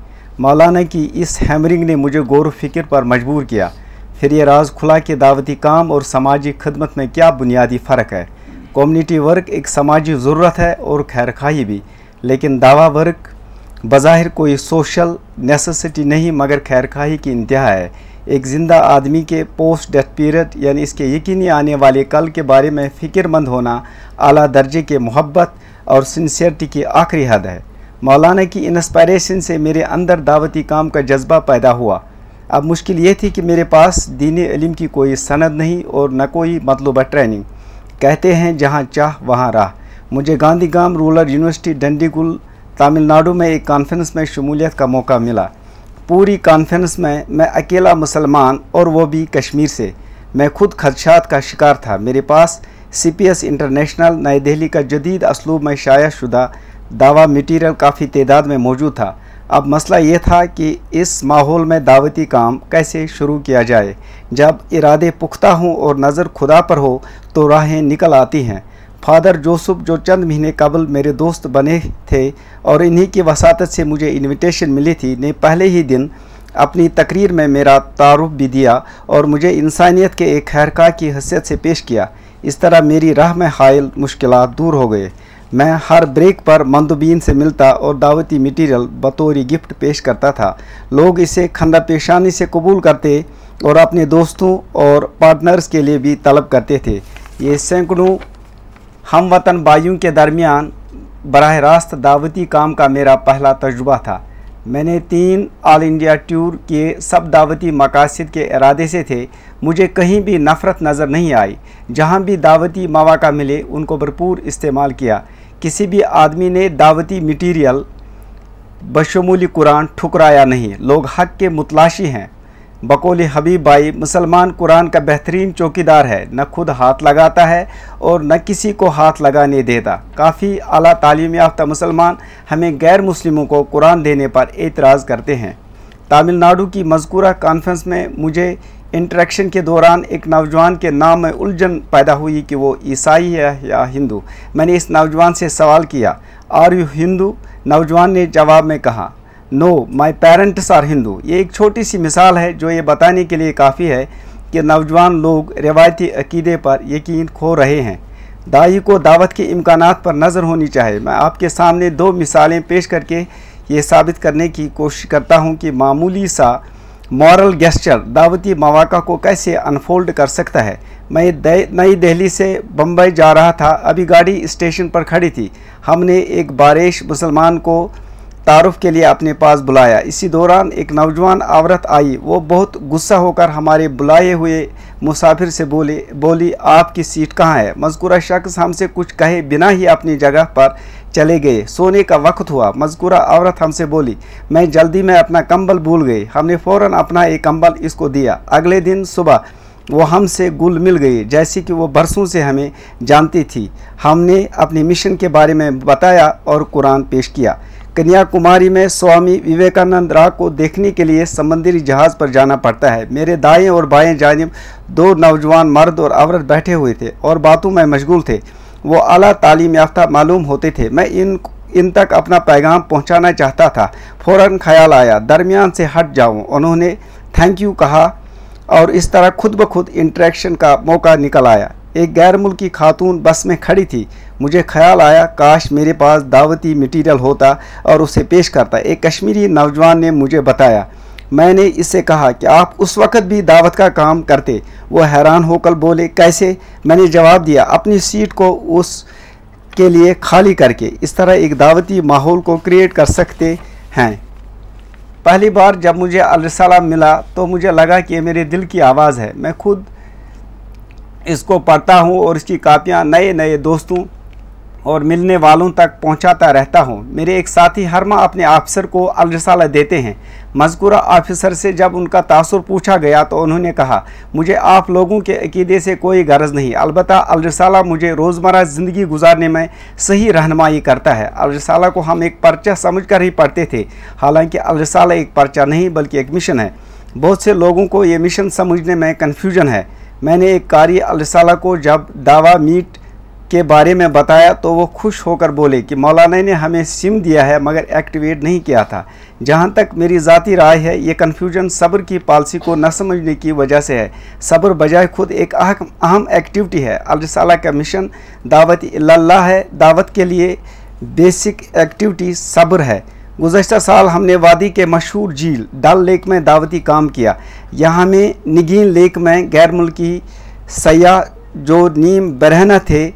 مولانا کی اس ہیمرنگ نے مجھے غور و فکر پر مجبور کیا پھر یہ راز کھلا کہ دعوتی کام اور سماجی خدمت میں کیا بنیادی فرق ہے کمیونٹی ورک ایک سماجی ضرورت ہے اور خیر خواہی بھی لیکن دعوی ورک بظاہر کوئی سوشل نیسسٹی نہیں مگر خیرخواہی کی انتہا ہے ایک زندہ آدمی کے پوسٹ ڈیتھ پیریڈ یعنی اس کے یقینی آنے والے کل کے بارے میں فکر مند ہونا اعلیٰ درجے کے محبت اور سنسیئرٹی کی آخری حد ہے مولانا کی انسپائریشن سے میرے اندر دعوتی کام کا جذبہ پیدا ہوا اب مشکل یہ تھی کہ میرے پاس دین علم کی کوئی سند نہیں اور نہ کوئی مطلوبہ ٹریننگ کہتے ہیں جہاں چاہ وہاں راہ مجھے Gandhigram rural university Dindigul Tamil Nadu میں ایک کانفرنس میں شمولیت کا موقع ملا پوری کانفرنس میں میں اکیلا مسلمان اور وہ بھی کشمیر سے میں خود خدشات کا شکار تھا میرے پاس C P S international Nayi Delhi کا جدید اسلوب میں شائع شدہ دعویٰ میٹیریل کافی تعداد میں موجود تھا اب مسئلہ یہ تھا کہ اس ماحول میں دعوتی کام کیسے شروع کیا جائے جب ارادے پختہ ہوں اور نظر خدا پر ہو تو راہیں نکل آتی ہیں فادر جوسف جو چند مہینے قبل میرے دوست بنے تھے اور انہی کی وساطت سے مجھے انویٹیشن ملی تھی نے پہلے ہی دن اپنی تقریر میں میرا تعارف بھی دیا اور مجھے انسانیت کے ایک خیرکا کی حیثیت سے پیش کیا اس طرح میری راہ میں حائل مشکلات دور ہو گئے میں ہر بریک پر مندوبین سے ملتا اور دعوتی میٹیریل بطوری گفٹ پیش کرتا تھا لوگ اسے کھندہ پیشانی سے قبول کرتے اور اپنے دوستوں اور پارٹنرز کے لیے بھی طلب کرتے تھے یہ سینکڑوں ہم وطن بائیوں کے درمیان براہ راست دعوتی کام کا میرا پہلا تجربہ تھا میں نے تین آل انڈیا ٹور کے سب دعوتی مقاصد کے ارادے سے تھے مجھے کہیں بھی نفرت نظر نہیں آئی جہاں بھی دعوتی مواقع ملے ان کو بھرپور استعمال کیا کسی بھی آدمی نے دعوتی مٹیریل بشمولی قرآن ٹھکرایا نہیں لوگ حق کے متلاشی ہیں بقول حبیب بھائی مسلمان قرآن کا بہترین چوکیدار ہے نہ خود ہاتھ لگاتا ہے اور نہ کسی کو ہاتھ لگانے دیتا کافی اعلیٰ تعلیم یافتہ مسلمان ہمیں غیر مسلموں کو قرآن دینے پر اعتراض کرتے ہیں تامل ناڈو کی مذکورہ کانفرنس میں مجھے انٹریکشن کے دوران ایک نوجوان کے نام میں الجھن پیدا ہوئی کہ وہ عیسائی ہے یا ہندو میں نے اس نوجوان سے سوال کیا آر یو ہندو نوجوان نے جواب میں کہا no my parents are Hindu یہ ایک چھوٹی سی مثال ہے جو یہ بتانے کے لیے کافی ہے کہ نوجوان لوگ روایتی عقیدے پر یقین کھو رہے ہیں دائی کو دعوت کے امکانات پر نظر ہونی چاہیے میں آپ کے سامنے دو مثالیں پیش کر کے یہ ثابت کرنے کی کوشش کرتا ہوں کہ معمولی سا مورل گیسچر دعوتی مواقع کو کیسے انفولڈ کر سکتا ہے میں نئی دہلی سے بمبئی جا رہا تھا ابھی گاڑی اسٹیشن پر کھڑی تھی ہم نے ایک بارش مسلمان کو تعارف کے لیے اپنے پاس بلایا اسی دوران ایک نوجوان عورت آئی وہ بہت غصہ ہو کر ہمارے بلائے ہوئے مسافر سے بولے بولی آپ کی سیٹ کہاں ہے مذکورہ شخص ہم سے کچھ کہے بنا ہی اپنی جگہ پر چلے گئے سونے کا وقت ہوا مذکورہ عورت ہم سے بولی میں جلدی میں اپنا کمبل بھول گئی ہم نے فوراً اپنا ایک کمبل اس کو دیا اگلے دن صبح وہ ہم سے گل مل گئی جیسے کہ وہ برسوں سے ہمیں جانتی تھی ہم نے اپنی مشن کے بارے میں بتایا اور قرآن پیش کیا کنیا کماری میں سوامی ویویکانند را کو دیکھنے کے لیے سمندری جہاز پر جانا پڑتا ہے میرے دائیں اور بائیں جانب دو نوجوان مرد اور عورت بیٹھے ہوئے تھے اور باتوں میں مشغول تھے وہ اعلیٰ تعلیم یافتہ معلوم ہوتے تھے میں ان ان تک اپنا پیغام پہنچانا چاہتا تھا فوراً خیال آیا درمیان سے ہٹ جاؤں انہوں نے تھینک یو کہا اور اس طرح خود بخود انٹریکشن کا موقع نکل آیا ایک غیر ملکی خاتون بس میں کھڑی تھی مجھے خیال آیا کاش میرے پاس دعوتی مٹیریل ہوتا اور اسے پیش کرتا ایک کشمیری نوجوان نے مجھے بتایا میں نے اس سے کہا کہ آپ اس وقت بھی دعوت کا کام کرتے وہ حیران ہو کر بولے کیسے میں نے جواب دیا اپنی سیٹ کو اس کے لیے خالی کر کے اس طرح ایک دعوتی ماحول کو کریٹ کر سکتے ہیں پہلی بار جب مجھے الرسالہ ملا تو مجھے لگا کہ میرے دل کی آواز ہے میں خود اس کو پڑھتا ہوں اور اس کی کاپیاں نئے نئے دوستوں اور ملنے والوں تک پہنچاتا رہتا ہوں میرے ایک ساتھی ہر ماہ اپنے آفیسر کو الرسالہ دیتے ہیں مذکورہ آفیسر سے جب ان کا تاثر پوچھا گیا تو انہوں نے کہا مجھے آپ لوگوں کے عقیدے سے کوئی غرض نہیں البتہ الرسالہ مجھے روزمرہ زندگی گزارنے میں صحیح رہنمائی کرتا ہے الرسالہ کو ہم ایک پرچہ سمجھ کر ہی پڑھتے تھے حالانکہ الرسالہ ایک پرچہ نہیں بلکہ ایک مشن ہے بہت سے لوگوں کو یہ مشن سمجھنے میں کنفیوژن ہے میں نے ایک کاری الرسالہ کو جب دعویٰ میٹ کے بارے میں بتایا تو وہ خوش ہو کر بولے کہ مولانا نے ہمیں سم دیا ہے مگر ایکٹیویٹ نہیں کیا تھا جہاں تک میری ذاتی رائے ہے یہ کنفیوژن صبر کی پالسی کو نہ سمجھنے کی وجہ سے ہے صبر بجائے خود ایک اہم ایکٹیویٹی ہے الرسالہ کا مشن دعوت اللہ ہے دعوت کے لیے بیسک ایکٹیوٹی صبر ہے گزشتہ سال ہم نے وادی کے مشہور جھیل ڈل لیک میں دعوتی کام کیا یہاں میں نگین لیک میں غیر ملکی سیاح جو نیم برہنہ تھے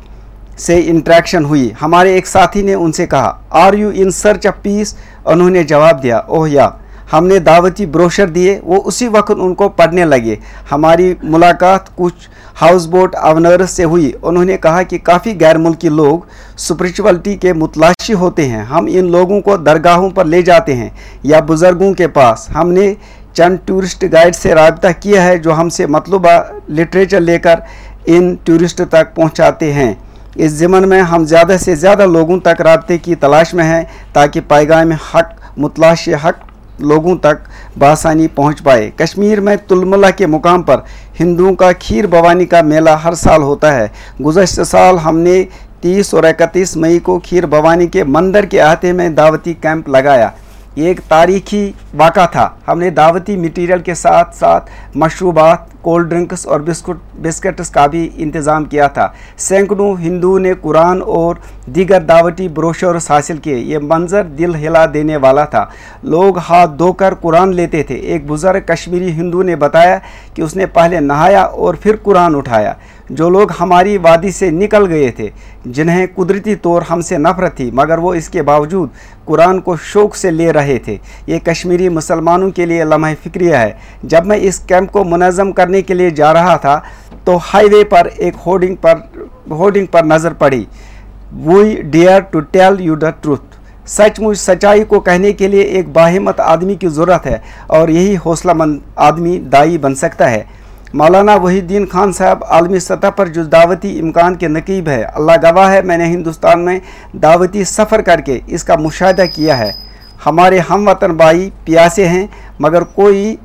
سے انٹریکشن ہوئی ہمارے ایک ساتھی نے ان سے کہا are you in search of peace انہوں نے جواب دیا اوہ یا ہم نے دعوتی بروشر دیے وہ اسی وقت ان کو پڑھنے لگے ہماری ملاقات کچھ ہاؤس بوٹ آونر سے ہوئی انہوں نے کہا کہ کافی غیر ملکی لوگ سپریچولیٹی کے متلاشی ہوتے ہیں ہم ان لوگوں کو درگاہوں پر لے جاتے ہیں یا بزرگوں کے پاس ہم نے چند ٹورسٹ گائیڈ سے رابطہ کیا ہے جو ہم سے مطلوبہ لٹریچر لے کر ان ٹورسٹ تک پہنچاتے ہیں اس ضمن میں ہم زیادہ سے زیادہ لوگوں تک رابطے کی تلاش میں ہیں تاکہ پیغام حق متلاش حق لوگوں تک بآسانی پہنچ پائے کشمیر میں تلملا کے مقام پر ہندوؤں کا کھیر بھوانی کا میلہ ہر سال ہوتا ہے گزشتہ سال ہم نے تیس اور اکتیس مئی کو کھیر بھوانی کے مندر کے احاطے میں دعوتی کیمپ لگایا یہ ایک تاریخی واقعہ تھا ہم نے دعوتی میٹیریل کے ساتھ ساتھ مشروبات کولڈ ڈرنکس اور بسکٹ بسکٹس کا بھی انتظام کیا تھا سینکڑوں ہندو نے قرآن اور دیگر دعوتی بروشرس حاصل کیے یہ منظر دل ہلا دینے والا تھا لوگ ہاتھ دھو کر قرآن لیتے تھے ایک بزرگ کشمیری ہندو نے بتایا کہ اس نے پہلے نہایا اور پھر قرآن اٹھایا جو لوگ ہماری وادی سے نکل گئے تھے جنہیں قدرتی طور ہم سے نفرت تھی مگر وہ اس کے باوجود قرآن کو شوق سے لے رہے تھے یہ کشمیری مسلمانوں کے لیے لمحہ فکریہ ہے جب میں اس کیمپ کو منظم کرنے کے لیے جا رہا تھا تو ہائی وے پر ایک ہوڈنگ پر ہوڈنگ پر نظر پڑی we dare to tell you the truth سچ مجھ سچائی کو کہنے کے لیے ایک باہمت آدمی کی ضرورت ہے اور یہی حوصلہ مند آدمی دائی بن سکتا ہے مولانا وحید دین خان صاحب عالمی سطح پر جو دعوتی امکان کے نقیب ہے اللہ گواہ ہے میں نے ہندوستان میں دعوتی سفر کر کے اس کا مشاہدہ کیا ہے ہمارے ہم وطن بھائی پیاسے ہیں مگر کوئی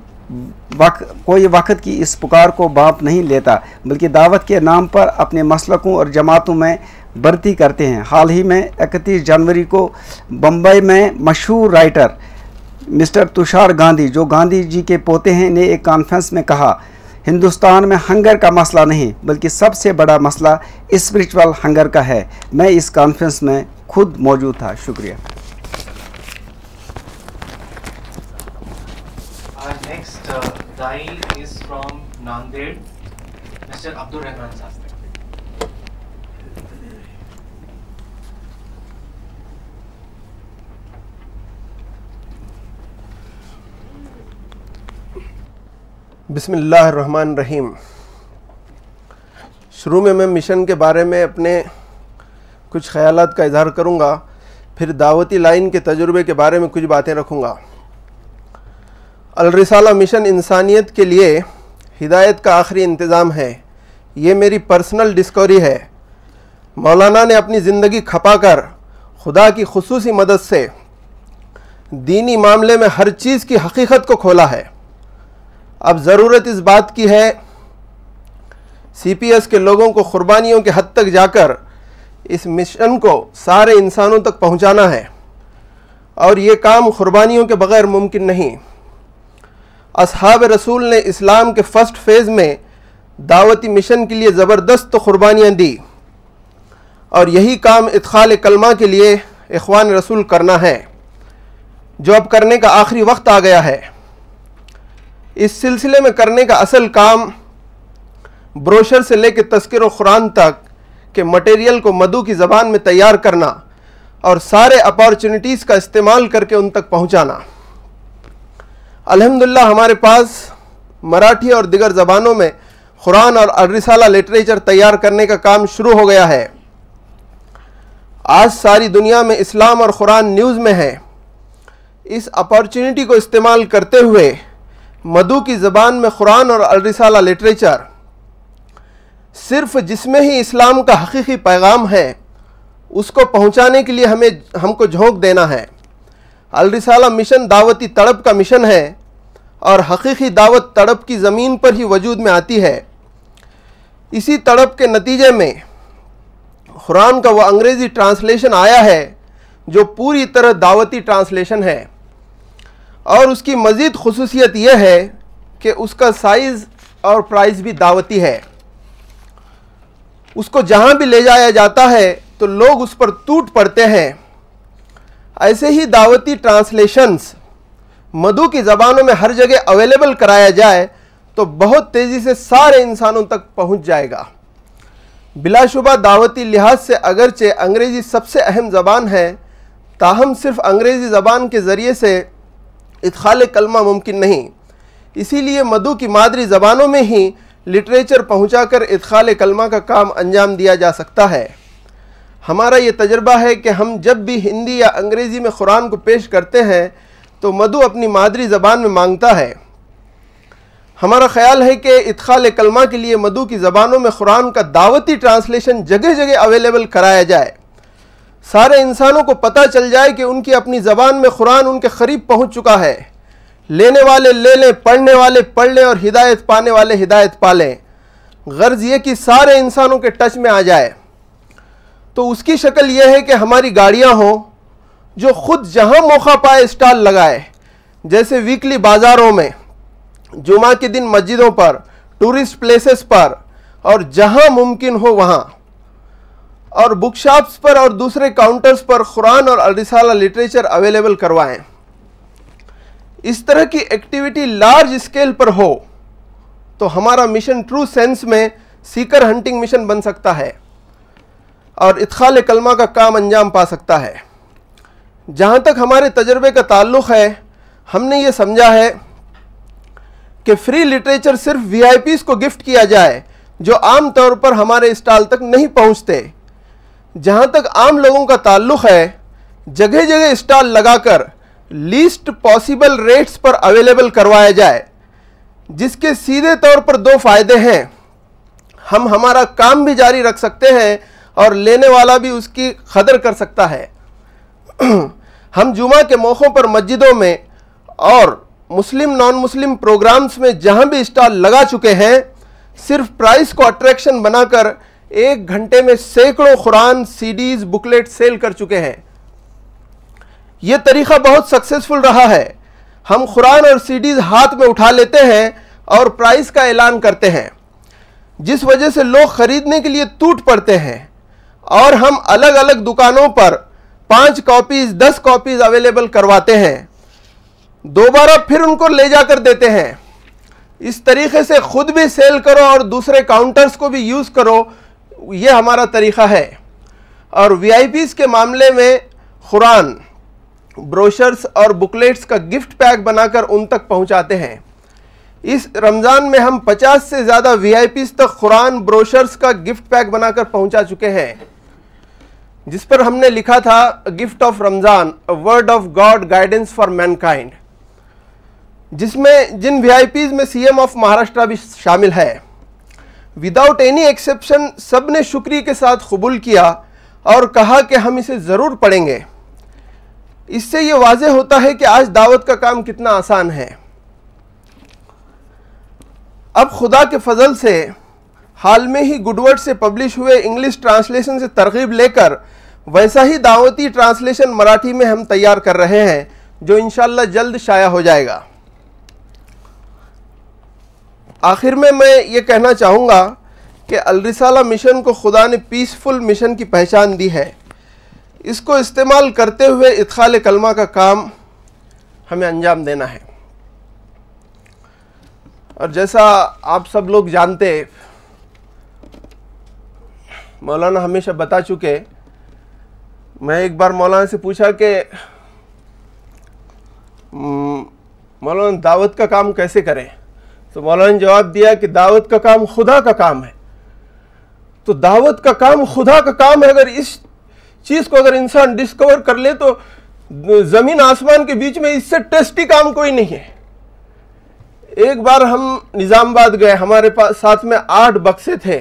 کوئی وقت کی اس پکار کو باپ نہیں لیتا بلکہ دعوت کے نام پر اپنے مسلکوں اور جماعتوں میں برتی کرتے ہیں حال ہی میں اکتیس جنوری کو بمبئی میں مشہور رائٹر مسٹر تشار گاندھی جو گاندھی جی کے پوتے ہیں نے ایک کانفرنس میں کہا ہندوستان میں ہنگر کا مسئلہ نہیں بلکہ سب سے بڑا مسئلہ اسپریچول ہنگر کا ہے میں اس کانفرنس میں خود موجود تھا شکریہ Our next uh, dial is from Nanded, Mr. Abdul Rahman Sahib. بسم اللہ الرحمن الرحیم شروع میں میں مشن کے بارے میں اپنے کچھ خیالات کا اظہار کروں گا پھر دعوتی لائن کے تجربے کے بارے میں کچھ باتیں رکھوں گا الرسالہ مشن انسانیت کے لیے ہدایت کا آخری انتظام ہے یہ میری پرسنل ڈسکوری ہے مولانا نے اپنی زندگی کھپا کر خدا کی خصوصی مدد سے دینی معاملے میں ہر چیز کی حقیقت کو کھولا ہے اب ضرورت اس بات کی ہے سی پی ایس کے لوگوں کو قربانیوں کے حد تک جا کر اس مشن کو سارے انسانوں تک پہنچانا ہے اور یہ کام قربانیوں کے بغیر ممکن نہیں اصحاب رسول نے اسلام کے فرسٹ فیز میں دعوتی مشن کے لیے زبردست قربانیاں دی اور یہی کام ادخال کلمہ کے لیے اخوان رسول کرنا ہے جو اب کرنے کا آخری وقت آ گیا ہے اس سلسلے میں کرنے کا اصل کام بروشر سے لے کے تذکر و قرآن تک کے مٹیریل کو مدو کی زبان میں تیار کرنا اور سارے اپارچونیٹیز کا استعمال کر کے ان تک پہنچانا الحمدللہ ہمارے پاس مراٹھی اور دیگر زبانوں میں قرآن اور ارسالہ لٹریچر تیار کرنے کا کام شروع ہو گیا ہے آج ساری دنیا میں اسلام اور قرآن نیوز میں ہے اس اپارچونیٹی کو استعمال کرتے ہوئے مدو کی زبان میں قرآن اور الرسالہ لٹریچر صرف جس میں ہی اسلام کا حقیقی پیغام ہے اس کو پہنچانے کے لیے ہمیں ہم کو جھونک دینا ہے الرسالہ مشن دعوتی تڑپ کا مشن ہے اور حقیقی دعوت تڑپ کی زمین پر ہی وجود میں آتی ہے اسی تڑپ کے نتیجے میں قرآن کا وہ انگریزی ٹرانسلیشن آیا ہے جو پوری طرح دعوتی ٹرانسلیشن ہے اور اس کی مزید خصوصیت یہ ہے کہ اس کا سائز اور پرائز بھی دعوتی ہے اس کو جہاں بھی لے جایا جاتا ہے تو لوگ اس پر ٹوٹ پڑتے ہیں ایسے ہی دعوتی ٹرانسلیشنز مدو کی زبانوں میں ہر جگہ اویلیبل کرایا جائے تو بہت تیزی سے سارے انسانوں تک پہنچ جائے گا بلا شبہ دعوتی لحاظ سے اگرچہ انگریزی سب سے اہم زبان ہے تاہم صرف انگریزی زبان کے ذریعے سے ادخال کلمہ ممکن نہیں اسی لیے مدو کی مادری زبانوں میں ہی لٹریچر پہنچا کر ادخال کلمہ کا کام انجام دیا جا سکتا ہے ہمارا یہ تجربہ ہے کہ ہم جب بھی ہندی یا انگریزی میں قرآن کو پیش کرتے ہیں تو مدو اپنی مادری زبان میں مانگتا ہے ہمارا خیال ہے کہ ادخال کلمہ کے لیے مدو کی زبانوں میں قرآن کا دعوتی ٹرانسلیشن جگہ جگہ اویلیبل کرایا جائے سارے انسانوں کو پتہ چل جائے کہ ان کی اپنی زبان میں قرآن ان کے قریب پہنچ چکا ہے لینے والے لے لیں پڑھنے والے پڑھ لیں اور ہدایت پانے والے ہدایت پا لیں غرض یہ کہ سارے انسانوں کے ٹچ میں آ جائے تو اس کی شکل یہ ہے کہ ہماری گاڑیاں ہوں جو خود جہاں موقع پائے اسٹال لگائے جیسے ویکلی بازاروں میں جمعہ کے دن مسجدوں پر ٹورسٹ پلیسز پر اور جہاں ممکن ہو وہاں اور بک شاپس پر اور دوسرے کاؤنٹرز پر قرآن اور الرسالہ لٹریچر اویلیبل کروائیں اس طرح کی ایکٹیویٹی لارج اسکیل پر ہو تو ہمارا مشن ٹرو سینس میں سیکر ہنٹنگ مشن بن سکتا ہے اور ادخال کلمہ کا کام انجام پا سکتا ہے جہاں تک ہمارے تجربے کا تعلق ہے ہم نے یہ سمجھا ہے کہ فری لٹریچر صرف وی آئی پیز کو گفٹ کیا جائے جو عام طور پر ہمارے اسٹال تک نہیں پہنچتے جہاں تک عام لوگوں کا تعلق ہے جگہ جگہ اسٹال لگا کر لیسٹ پاسبل ریٹس پر اویلیبل کروایا جائے جس کے سیدھے طور پر دو فائدے ہیں ہم ہمارا کام بھی جاری رکھ سکتے ہیں اور لینے والا بھی اس کی قدر کر سکتا ہے ہم جمعہ کے موقعوں پر مسجدوں میں اور مسلم نان مسلم پروگرامز میں جہاں بھی اسٹال لگا چکے ہیں صرف پرائس کو اٹریکشن بنا کر ایک گھنٹے میں سینکڑوں قرآن سیڈیز بکلیٹ سیل کر چکے ہیں یہ طریقہ بہت سکسیزفل رہا ہے ہم قرآن اور سیڈیز ہاتھ میں اٹھا لیتے ہیں اور پرائز کا اعلان کرتے ہیں جس وجہ سے لوگ خریدنے کے لیے ٹوٹ پڑتے ہیں اور ہم الگ الگ دکانوں پر پانچ کاپیز دس کاپیز اویلیبل کرواتے ہیں دوبارہ پھر ان کو لے جا کر دیتے ہیں اس طریقے سے خود بھی سیل کرو اور دوسرے کاؤنٹرز کو بھی یوز کرو یہ ہمارا طریقہ ہے اور وی آئی پیز کے معاملے میں قرآن بروشرز اور بکلیٹس کا گفٹ پیک بنا کر ان تک پہنچاتے ہیں اس رمضان میں ہم پچاس سے زیادہ وی آئی پیز تک قرآن بروشرز کا گفٹ پیک بنا کر پہنچا چکے ہیں جس پر ہم نے لکھا تھا gift of Ramzan word of God guidance for mankind جس میں جن وی آئی پیز میں سی ایم آف مہاراشٹرا بھی شامل ہے وداؤٹ اینی ایکسپشن سب نے شکریہ کے ساتھ قبول کیا اور کہا کہ ہم اسے ضرور پڑھیں گے اس سے یہ واضح ہوتا ہے کہ آج دعوت کا کام کتنا آسان ہے اب خدا کے فضل سے حال میں ہی گڈورڈ سے پبلش ہوئے انگلش ٹرانسلیشن سے ترغیب لے کر ویسا ہی دعوتی ٹرانسلیشن مراٹھی میں ہم تیار کر رہے ہیں جو انشاءاللہ جلد شائع ہو جائے گا آخر میں میں یہ کہنا چاہوں گا کہ الرسالہ مشن کو خدا نے پیسفل مشن کی پہچان دی ہے اس کو استعمال کرتے ہوئے ادخال کلمہ کا کام ہمیں انجام دینا ہے اور جیسا آپ سب لوگ جانتے مولانا ہمیشہ بتا چکے میں ایک بار مولانا سے پوچھا کہ مولانا دعوت کا کام کیسے کریں تو مولانا نے جواب دیا کہ دعوت کا کام خدا کا کام ہے تو دعوت کا کام خدا کا کام ہے اگر اس چیز کو اگر انسان ڈسکور کر لے تو زمین آسمان کے بیچ میں اس سے ٹیسٹی کام کوئی نہیں ہے ایک بار ہم نظام آباد گئے ہمارے پاس ساتھ میں آٹھ بکسے تھے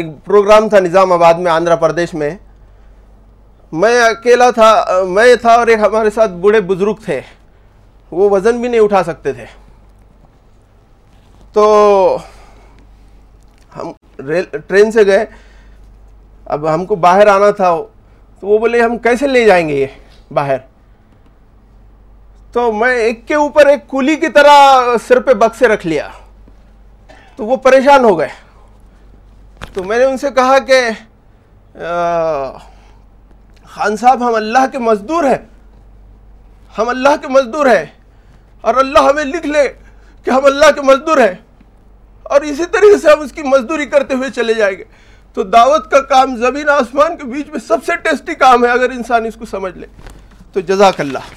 ایک پروگرام تھا نظام آباد میں آندھرا پردیش میں میں اکیلا تھا میں تھا اور ایک ہمارے ساتھ بوڑھے بزرگ تھے وہ وزن بھی نہیں اٹھا سکتے تھے تو ہم ریل ٹرین سے گئے اب ہم کو باہر آنا تھا تو وہ بولے ہم کیسے لے جائیں گے یہ باہر تو میں ایک کے اوپر ایک کولی کی طرح سر پہ بکسے رکھ لیا تو وہ پریشان ہو گئے تو میں نے ان سے کہا کہ خان صاحب ہم اللہ کے مزدور ہیں ہم اللہ کے مزدور ہیں اور اللہ ہمیں لکھ لے کہ ہم اللہ کے مزدور ہیں اور اسی طریقے سے ہم اس کی مزدوری کرتے ہوئے چلے جائیں گے تو دعوت کا کام زمین آسمان کے بیچ میں سب سے ٹیسٹی کام ہے اگر انسان اس کو سمجھ لے تو جزاک اللہ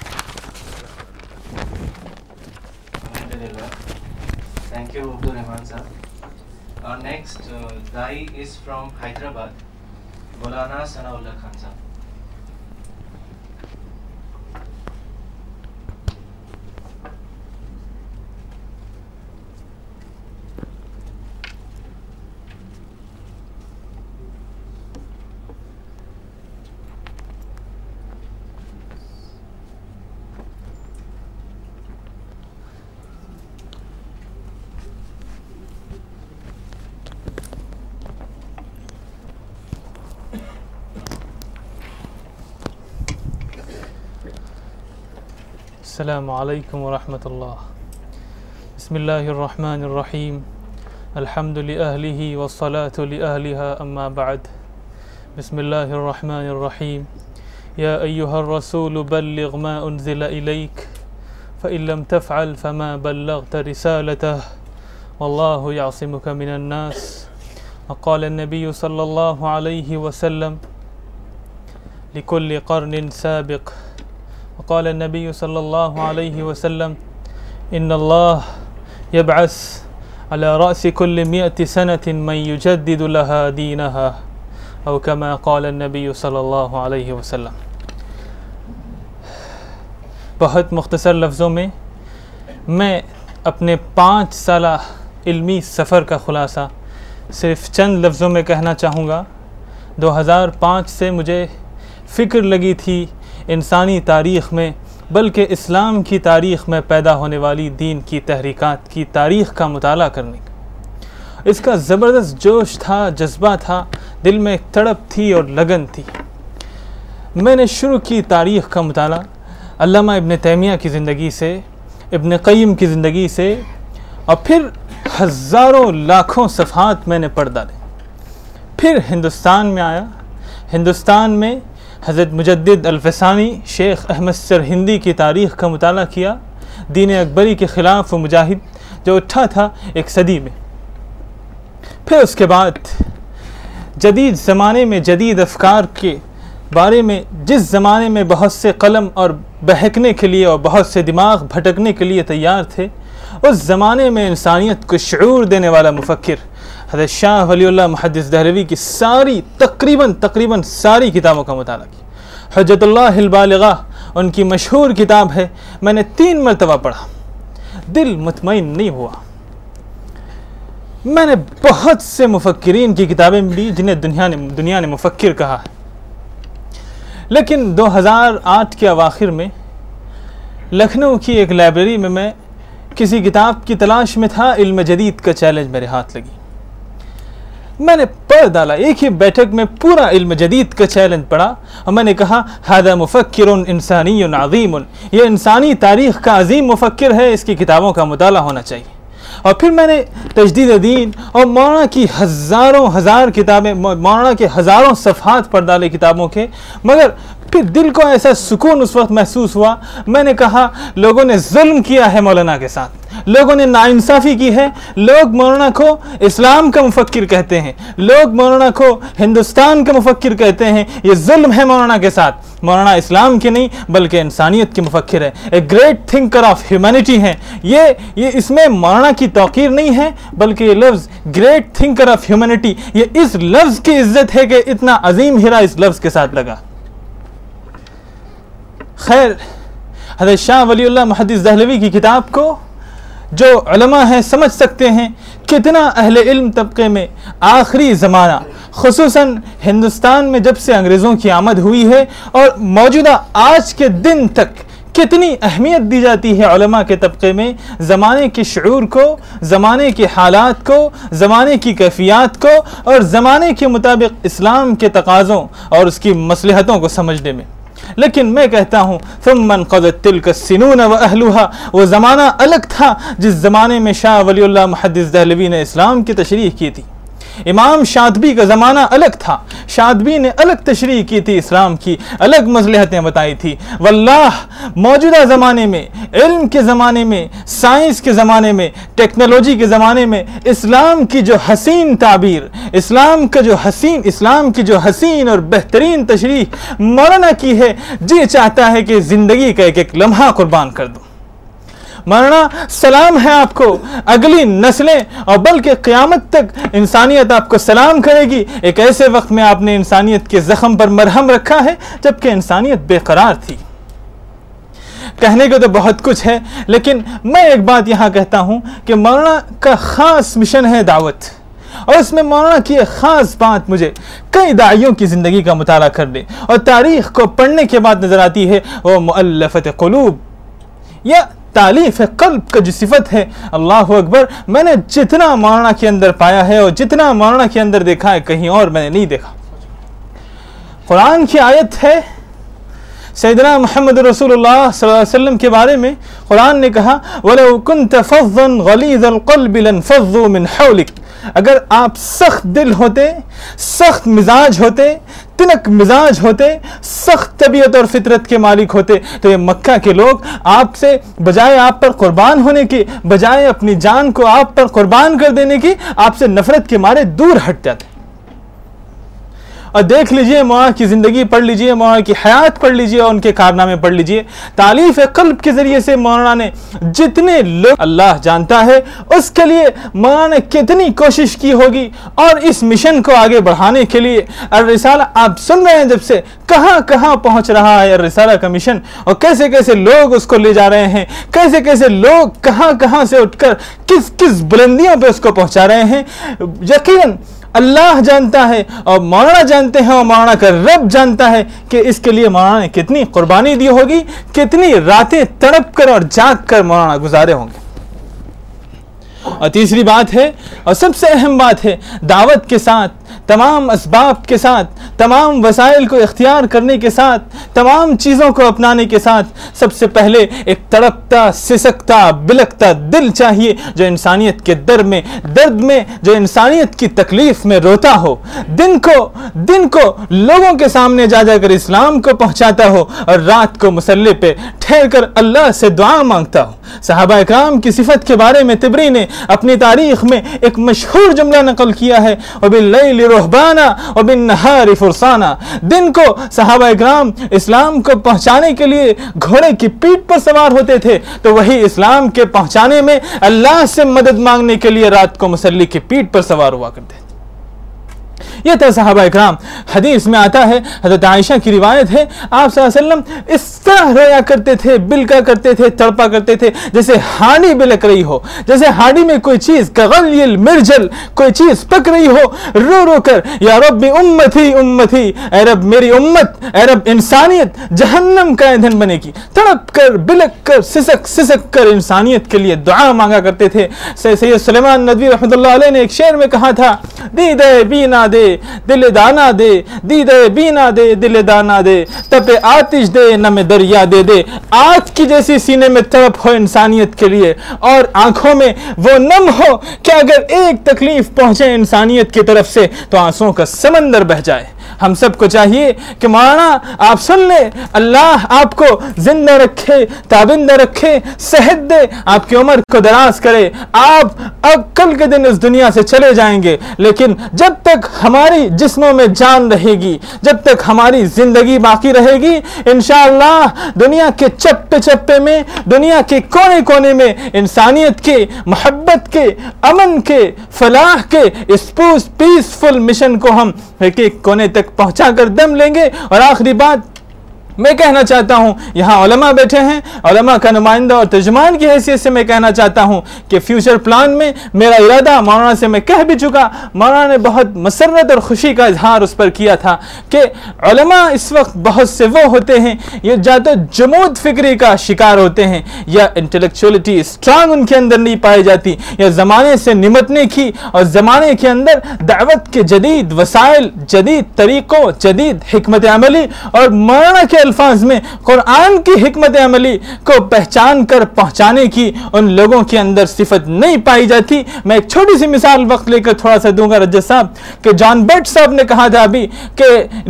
السلام علیکم ورحمت اللہ بسم اللہ الرحمن الرحیم الحمد لأهله والصلاة لأهلها اما بعد بسم اللہ الرحمن الرحیم یا ایوہ الرسول بلغ ما انزل الیک فإن لم تفعل فما بلغت رسالته والله يعصمك من الناس وقال النبي صلى الله عليه وسلم لكل قرن سابق وقال النبي صلى الله عليه وسلم إن الله يبعث على رأس كل مئة سنة من يجدد لها دينها أو كما قال النبي صلی اللہ علیہ وسلم بہت مختصر لفظوں میں میں اپنے پانچ سالہ علمی سفر کا خلاصہ صرف چند لفظوں میں کہنا چاہوں گا دو ہزار پانچ سے مجھے فکر لگی تھی انسانی تاریخ میں بلکہ اسلام کی تاریخ میں پیدا ہونے والی دین کی تحریکات کی تاریخ کا مطالعہ کرنے کا اس کا زبردست جوش تھا جذبہ تھا دل میں ایک تڑپ تھی اور لگن تھی میں نے شروع کی تاریخ کا مطالعہ علامہ ابن تیمیہ کی زندگی سے ابن قیم کی زندگی سے اور پھر ہزاروں لاکھوں صفحات میں نے پڑھ ڈالے پھر ہندوستان میں آیا ہندوستان میں حضرت مجدد الفسانی شیخ احمد سر ہندی کی تاریخ کا مطالعہ کیا دین اکبری کے خلاف وہ مجاہد جو اٹھا تھا ایک صدی میں پھر اس کے بعد جدید زمانے میں جدید افکار کے بارے میں جس زمانے میں بہت سے قلم اور بہکنے کے لیے اور بہت سے دماغ بھٹکنے کے لیے تیار تھے اس زمانے میں انسانیت کو شعور دینے والا مفکر حضرت شاہ ولی اللہ محدث دہلوی کی ساری تقریباً تقریباً ساری کتابوں کا مطالعہ کیا حجت اللہ البالغہ ان کی مشہور کتاب ہے میں نے تین مرتبہ پڑھا دل مطمئن نہیں ہوا میں نے بہت سے مفکرین کی کتابیں بھی جنہیں دنیا نے دنیا نے مفکر کہا ہے لیکن دو ہزار آٹھ کے اواخر میں لکھنؤ کی ایک لائبریری میں میں کسی کتاب کی تلاش میں تھا علم جدید کا چیلنج میرے ہاتھ لگی میں نے پڑھ ڈالا ایک ہی بیٹھک میں پورا علم جدید کا چیلنج پڑھا اور میں نے کہا ہادہ مفکر انسانی عظیم یہ انسانی تاریخ کا عظیم مفکر ہے اس کی کتابوں کا مطالعہ ہونا چاہیے اور پھر میں نے تجدید دین اور مولانا کی ہزاروں ہزار کتابیں مولانا کے ہزاروں صفحات پر ڈالے کتابوں کے مگر کہ دل کو ایسا سکون اس وقت محسوس ہوا میں نے کہا لوگوں نے ظلم کیا ہے مولانا کے ساتھ لوگوں نے ناانصافی کی ہے لوگ مولانا کو اسلام کا مفکر کہتے ہیں لوگ مولانا کو ہندوستان کا مفکر کہتے ہیں یہ ظلم ہے مولانا کے ساتھ مولانا اسلام کے نہیں بلکہ انسانیت کی مفکر ہے گریٹ تھنکر آف ہیومینٹی ہے یہ اس میں مولانا کی توقیر نہیں ہے بلکہ یہ لفظ گریٹ تھنکر آف ہیومینٹی یہ اس لفظ کی عزت ہے کہ اتنا عظیم ہیرا اس لفظ کے ساتھ لگا خیر حضرت شاہ ولی اللہ محدث دہلوی کی کتاب کو جو علماء ہیں سمجھ سکتے ہیں کتنا اہل علم طبقے میں آخری زمانہ خصوصاً ہندوستان میں جب سے انگریزوں کی آمد ہوئی ہے اور موجودہ آج کے دن تک کتنی اہمیت دی جاتی ہے علماء کے طبقے میں زمانے کے شعور کو زمانے کے حالات کو زمانے کی کیفیات کو اور زمانے کے مطابق اسلام کے تقاضوں اور اس کی مصلحتوں کو سمجھنے میں لیکن میں کہتا ہوں من قضت تلک السنون و اہلہا وہ زمانہ الگ تھا جس زمانے میں شاہ ولی اللہ محدث دہلوی نے اسلام کی تشریح کی تھی امام شادبی کا زمانہ الگ تھا شادبی نے الگ تشریح کی تھی اسلام کی الگ مصلحتیں بتائی تھی واللہ موجودہ زمانے میں علم کے زمانے میں سائنس کے زمانے میں ٹیکنالوجی کے زمانے میں اسلام کی جو حسین تعبیر اسلام کا جو حسین اسلام کی جو حسین اور بہترین تشریح مولانا کی ہے جی چاہتا ہے کہ زندگی کا ایک ایک لمحہ قربان کر دوں مرانا سلام ہے آپ کو اگلی نسلیں اور بلکہ قیامت تک انسانیت آپ کو سلام کرے گی ایک ایسے وقت میں آپ نے انسانیت کے زخم پر مرہم رکھا ہے جبکہ انسانیت بے قرار تھی کہنے کو تو بہت کچھ ہے لیکن میں ایک بات یہاں کہتا ہوں کہ مولانا کا خاص مشن ہے دعوت اور اس میں مولانا کی ایک خاص بات مجھے کئی دائیوں کی زندگی کا مطالعہ کر دے اور تاریخ کو پڑھنے کے بعد نظر آتی ہے وہ مؤلفت قلوب یا تعلیف ہے قلب کا جو صفت ہے اللہ اکبر میں نے جتنا مارنہ کے اندر پایا ہے اور جتنا مارنہ کے اندر دیکھا ہے کہیں اور میں نے نہیں دیکھا قرآن کی آیت ہے سیدنا محمد رسول اللہ صلی اللہ علیہ وسلم کے بارے میں قرآن نے کہا وَلَوْ كُنْتَ فَضًّا غَلِيذَ الْقَلْبِ لَنْ مِنْ حَوْلِكَ اگر آپ سخت دل ہوتے سخت مزاج ہوتے تنک مزاج ہوتے سخت طبیعت اور فطرت کے مالک ہوتے تو یہ مکہ کے لوگ آپ سے بجائے آپ پر قربان ہونے کی بجائے اپنی جان کو آپ پر قربان کر دینے کی آپ سے نفرت کے مارے دور ہٹ جاتے اور دیکھ لیجئے مولانا کی زندگی پڑھ لیجئے ماں کی حیات پڑھ لیجئے اور ان کے کارنامے پڑھ لیجئے تعلیف قلب کے ذریعے سے مولانا نے جتنے لوگ اللہ جانتا ہے اس کے لیے مولانا نے کتنی کوشش کی ہوگی اور اس مشن کو آگے بڑھانے کے لیے الرسالہ آپ سن رہے ہیں جب سے کہاں کہاں پہنچ رہا ہے الرسالہ کا مشن اور کیسے کیسے لوگ اس کو لے جا رہے ہیں کیسے کیسے لوگ کہاں کہاں سے اٹھ کر کس کس بلندیوں پہ اس کو پہنچا رہے ہیں یقیناً اللہ جانتا ہے اور مولانا جانتے ہیں اور مولانا کا رب جانتا ہے کہ اس کے لیے مولانا نے کتنی قربانی دی ہوگی کتنی راتیں تڑپ کر اور جاگ کر مولانا گزارے ہوں گے اور تیسری بات ہے اور سب سے اہم بات ہے دعوت کے ساتھ تمام اسباب کے ساتھ تمام وسائل کو اختیار کرنے کے ساتھ تمام چیزوں کو اپنانے کے ساتھ سب سے پہلے ایک تڑپتا سسکتا بلکتا دل چاہیے جو انسانیت کے در میں درد میں جو انسانیت کی تکلیف میں روتا ہو دن کو دن کو لوگوں کے سامنے جا جا کر اسلام کو پہنچاتا ہو اور رات کو مسلح پہ ٹھہر کر اللہ سے دعا مانگتا ہو صحابہ کرام کی صفت کے بارے میں تبری نے اپنی تاریخ میں ایک مشہور جملہ نقل کیا ہے دن کو صحابہ اکرام اسلام کو پہنچانے کے لیے گھوڑے کی پیٹ پر سوار ہوتے تھے تو وہی اسلام کے پہنچانے میں اللہ سے مدد مانگنے کے لیے رات کو مسلی کی پیٹ پر سوار ہوا کرتے تھے یہ تھا صحابہ اکرام حدیث میں آتا ہے حضرت عائشہ کی روایت ہے آپ صلی اللہ علیہ وسلم اس طرح رویا کرتے تھے بلکا کرتے تھے تڑپا کرتے تھے جیسے ہانی بلک رہی ہو جیسے ہانی میں کوئی چیز کغلیل مرجل کوئی چیز پک رہی ہو رو رو کر یا رب امتی امتی اے رب میری امت اے رب انسانیت جہنم کا ایندھن بنے گی تڑپ کر بلک کر سسک سسک کر انسانیت کے لیے دعا مانگا کرتے تھے سید سلیمان ندوی رحمۃ اللہ علیہ نے ایک شعر میں کہا تھا دیدے بینا دے دل دانا دے بینا دے دل دانا دے تپ آتش دے نم دریا دے دے آج کی جیسی سینے میں تڑپ ہو انسانیت کے لیے اور آنکھوں میں وہ نم ہو کہ اگر ایک تکلیف پہنچے انسانیت کی طرف سے تو آنسوں کا سمندر بہ جائے ہم سب کو چاہیے کہ مولانا آپ سن لیں اللہ آپ کو زندہ رکھے تابندہ رکھے دے آپ کی عمر کو دراز کرے آپ اب کل کے دن اس دنیا سے چلے جائیں گے لیکن جب تک ہماری جسموں میں جان رہے گی جب تک ہماری زندگی باقی رہے گی انشاءاللہ دنیا کے چپے چپے میں دنیا کے کونے کونے میں انسانیت کے محبت کے امن کے فلاح کے اس پوس پیس فل مشن کو ہم ایک ایک کونے تک پہنچا کر دم لیں گے اور آخری بات میں کہنا چاہتا ہوں یہاں علماء بیٹھے ہیں علماء کا نمائندہ اور ترجمان کی حیثیت سے میں کہنا چاہتا ہوں کہ فیوچر پلان میں میرا ارادہ مولانا سے میں کہہ بھی چکا مولانا نے بہت مسرت اور خوشی کا اظہار اس پر کیا تھا کہ علماء اس وقت بہت سے وہ ہوتے ہیں یہ جاتے جمود فکری کا شکار ہوتے ہیں یا انٹلیکچولیٹی اسٹرانگ ان کے اندر نہیں پائی جاتی یا زمانے سے نمٹنے کی اور زمانے کے اندر دعوت کے جدید وسائل جدید طریقوں جدید حکمت عملی اور مولانا کے الفاظ میں قرآن کی حکمت عملی کو پہچان کر پہنچانے کی ان لوگوں کے اندر صفت نہیں پائی جاتی میں ایک چھوٹی سی مثال وقت لے کر تھوڑا سا دوں گا رجت صاحب کہ جان بیٹ صاحب نے کہا تھا ابھی کہ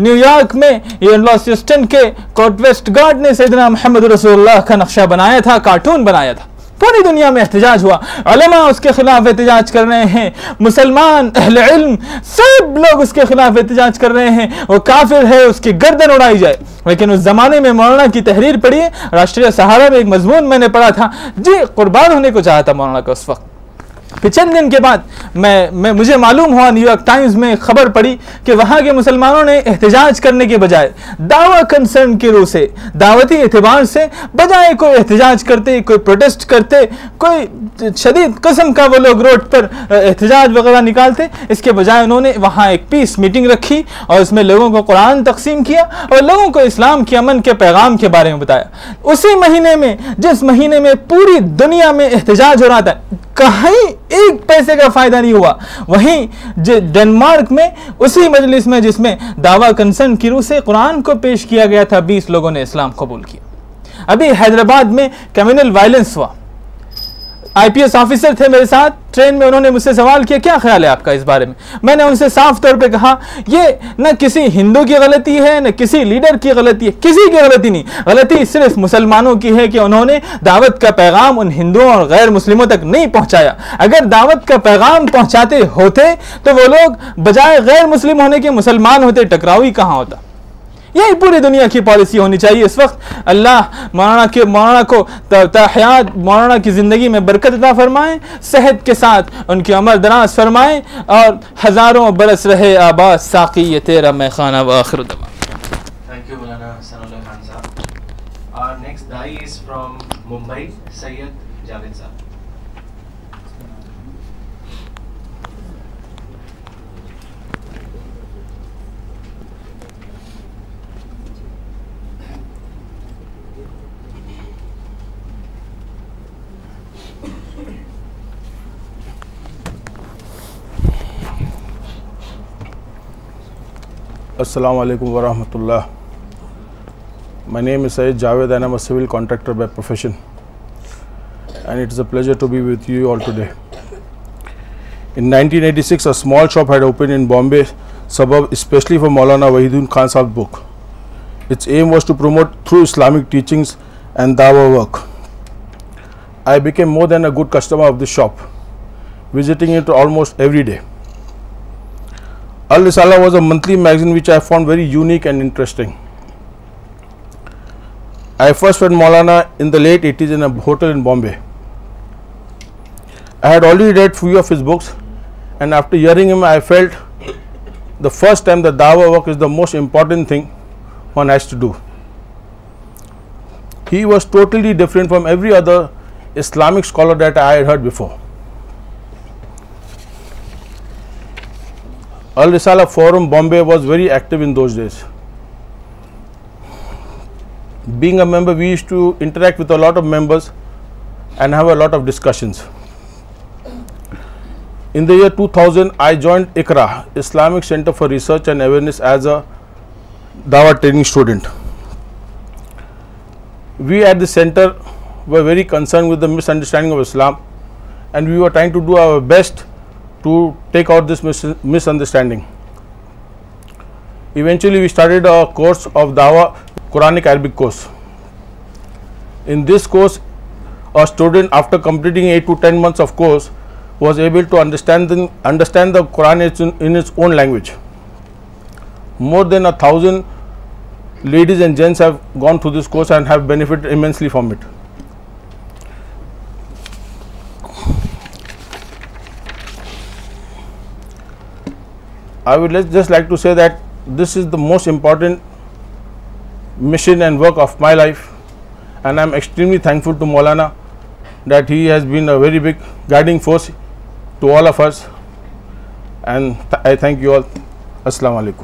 نیو یارک میں یونیورسٹن کے کوٹ ویسٹ گارڈ نے سیدنا محمد رسول اللہ کا نقشہ بنایا تھا کارٹون بنایا تھا پوری دنیا میں احتجاج ہوا علماء اس کے خلاف احتجاج کر رہے ہیں مسلمان اہل علم سب لوگ اس کے خلاف احتجاج کر رہے ہیں وہ کافر ہے اس کی گردن اڑائی جائے لیکن اس زمانے میں مولانا کی تحریر پڑی راشٹریہ سہارا میں ایک مضمون میں نے پڑھا تھا جی قربان ہونے کو چاہا تھا مولانا کا اس وقت چند دن کے بعد میں مجھے معلوم ہوا نیو یارک ٹائمز میں خبر پڑی کہ وہاں کے مسلمانوں نے احتجاج کرنے کے بجائے دعوی روح سے دعوتی اعتبار سے بجائے کوئی احتجاج کرتے کوئی پروٹیسٹ کرتے کوئی شدید قسم کا وہ لوگ روڈ پر احتجاج وغیرہ نکالتے اس کے بجائے انہوں نے وہاں ایک پیس میٹنگ رکھی اور اس میں لوگوں کو قرآن تقسیم کیا اور لوگوں کو اسلام کے امن کے پیغام کے بارے میں بتایا اسی مہینے میں جس مہینے میں پوری دنیا میں احتجاج ہو رہا تھا کہیں ایک پیسے کا فائدہ نہیں ہوا وہیں ڈنمارک میں اسی مجلس میں جس میں دعویٰ کنسن کی سے قرآن کو پیش کیا گیا تھا بیس لوگوں نے اسلام قبول کیا ابھی حیدرآباد میں کمینل وائلنس ہوا آئی پی ایس آفیسر تھے میرے ساتھ ٹرین میں انہوں نے مجھ سے سوال کیا کیا خیال ہے آپ کا اس بارے میں میں نے ان سے صاف طور پہ کہا یہ نہ کسی ہندو کی غلطی ہے نہ کسی لیڈر کی غلطی ہے کسی کی غلطی نہیں غلطی صرف مسلمانوں کی ہے کہ انہوں نے دعوت کا پیغام ان ہندوؤں اور غیر مسلموں تک نہیں پہنچایا اگر دعوت کا پیغام پہنچاتے ہوتے تو وہ لوگ بجائے غیر مسلم ہونے کے مسلمان ہوتے ٹکراؤ ہی کہاں ہوتا یہی پورے دنیا کی پالیسی ہونی چاہیے اس وقت اللہ مولانا کے مولانا کو تحیات مولانا کی زندگی میں برکت عطا فرمائیں صحت کے ساتھ ان کی عمر دراز فرمائیں اور ہزاروں برس رہے آباد ساقی یہ تیرا میں خانہ و آخر دماغ تھانکیو مولانا حسن اللہ خان صاحب اور نیکس دائی اس فرام ممبئی سید السلام علیکم و رحمۃ اللہ my name A Saeed Javed I'm A C contractor and it is pleasure small in Bombay سبب اسپیشلی فار مولانا وحید خان صاحب book it's aim was to promote through Islamic teachings and داور work I became more then a good customer of the shop visiting almost every day Al Risala was a monthly magazine which I found very unique and interesting. I first read Maulana in the late 80s in a hotel in Bombay. I had already read few of his books, and after hearing him I felt the first time the Dawah work is the most important thing one has to do. He was totally different from every other Islamic scholar that I had heard before. Al Risala Forum Bombay was very active in those days. Being a member, we used to interact with a lot of members and have a lot of discussions. In the year 2000, I joined ICRA, Islamic Center for Research and Awareness, as a Dawah training student. We at the center were very concerned with the misunderstanding of Islam, and we were trying to do our best to take out this misunderstanding. Eventually, we started a course of Dawah, Quranic Arabic course. In this course, a student after completing 8 to 10 months of course was able to understand the Quran in its own language. More than 1,000 ladies and gents have gone through this course and have benefited immensely from it. I would just like to say that this is the most important mission and work of my life and I am extremely thankful to Maulana that has be very big guarding force to all of us and I thank you السلام علیکم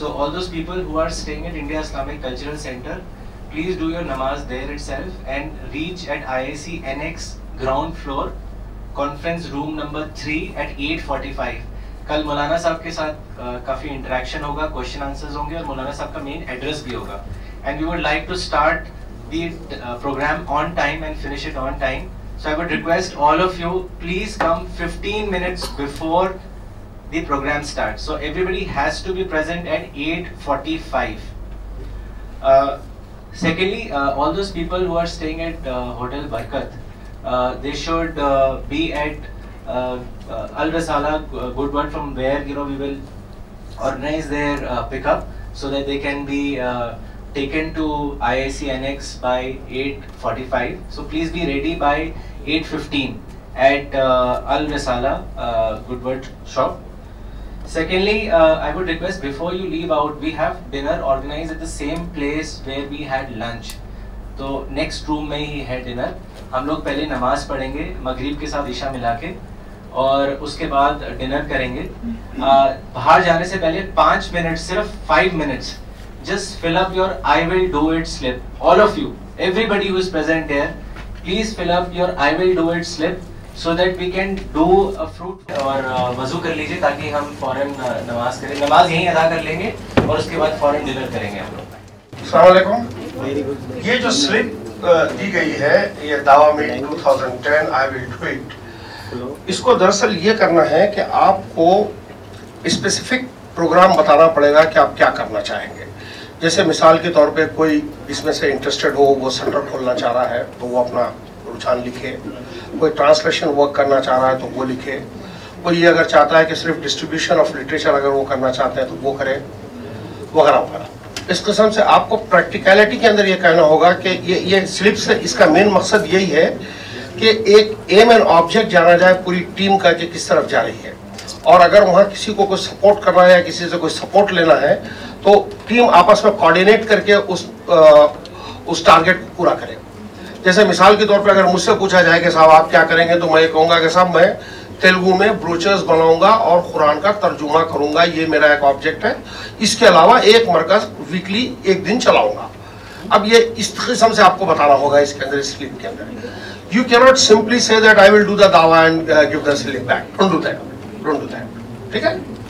مولانا صاحب کے ساتھ کافی interaction ہوگا اور مولانا صاحب کا مین ایڈریس بھی ہوگا please be re by at fine at Risala shop Secondly, uh, I would request before you leave out, we have dinner organized at the same place where we had lunch. تو ہم لوگ پہلے نماز پڑھیں گے مغرب کے ساتھ عشاء ملا کے اور اس کے بعد ڈنر کریں گے باہر جانے سے پہلے پانچ منٹ صرف minutes just fill slip all of you everyone dear please fill slip دراصل یہ کرنا ہے کہ آپ کو اسپیسیفک پروگرام بتانا پڑے گا کہ آپ کیا کرنا چاہیں گے جیسے مثال کے طور پہ کوئی اس میں سے انٹرسٹڈ ہو وہ سینٹر کھولنا چاہ رہا ہے تو وہ اپنا رجحان لکھے کوئی ٹرانسلیشن ورک کرنا چاہ رہا ہے تو وہ لکھے کوئی یہ اگر چاہتا ہے کہ صرف ڈسٹریبیوشن آف لٹریچر اگر وہ کرنا چاہتے ہیں تو وہ کرے وغیرہ وغیرہ اس قسم سے آپ کو پریکٹیکلٹی کے اندر یہ کہنا ہوگا کہ یہ یہ سلپ سے اس کا مین مقصد یہی ہے کہ ایک ایم اینڈ آبجیکٹ جانا جائے پوری ٹیم کا کہ کس طرف جا رہی ہے اور اگر وہاں کسی کو کوئی سپورٹ کرنا ہے یا کسی سے کوئی سپورٹ لینا ہے تو ٹیم آپس میں کوارڈینیٹ کر کے اس اس ٹارگیٹ پورا کرے جیسے مثال کے طور پر اگر مجھ سے پوچھا جائے کہ صاحب آپ کیا کریں گے تو میں یہ کہوں گا کہ صاحب میں تیلگو میں بروچرز بناؤں گا اور قرآن کا ترجمہ کروں گا یہ میرا ایک آبجیکٹ ہے اس کے علاوہ ایک مرکز ویکلی ایک دن چلاؤں گا اب یہ اس قسم سے آپ کو بتانا ہوگا اس کے اندر اس سلپ کے اندر you can not simply say that I will do the دعوی and give the slip back don't do that don't ٹھیک ہے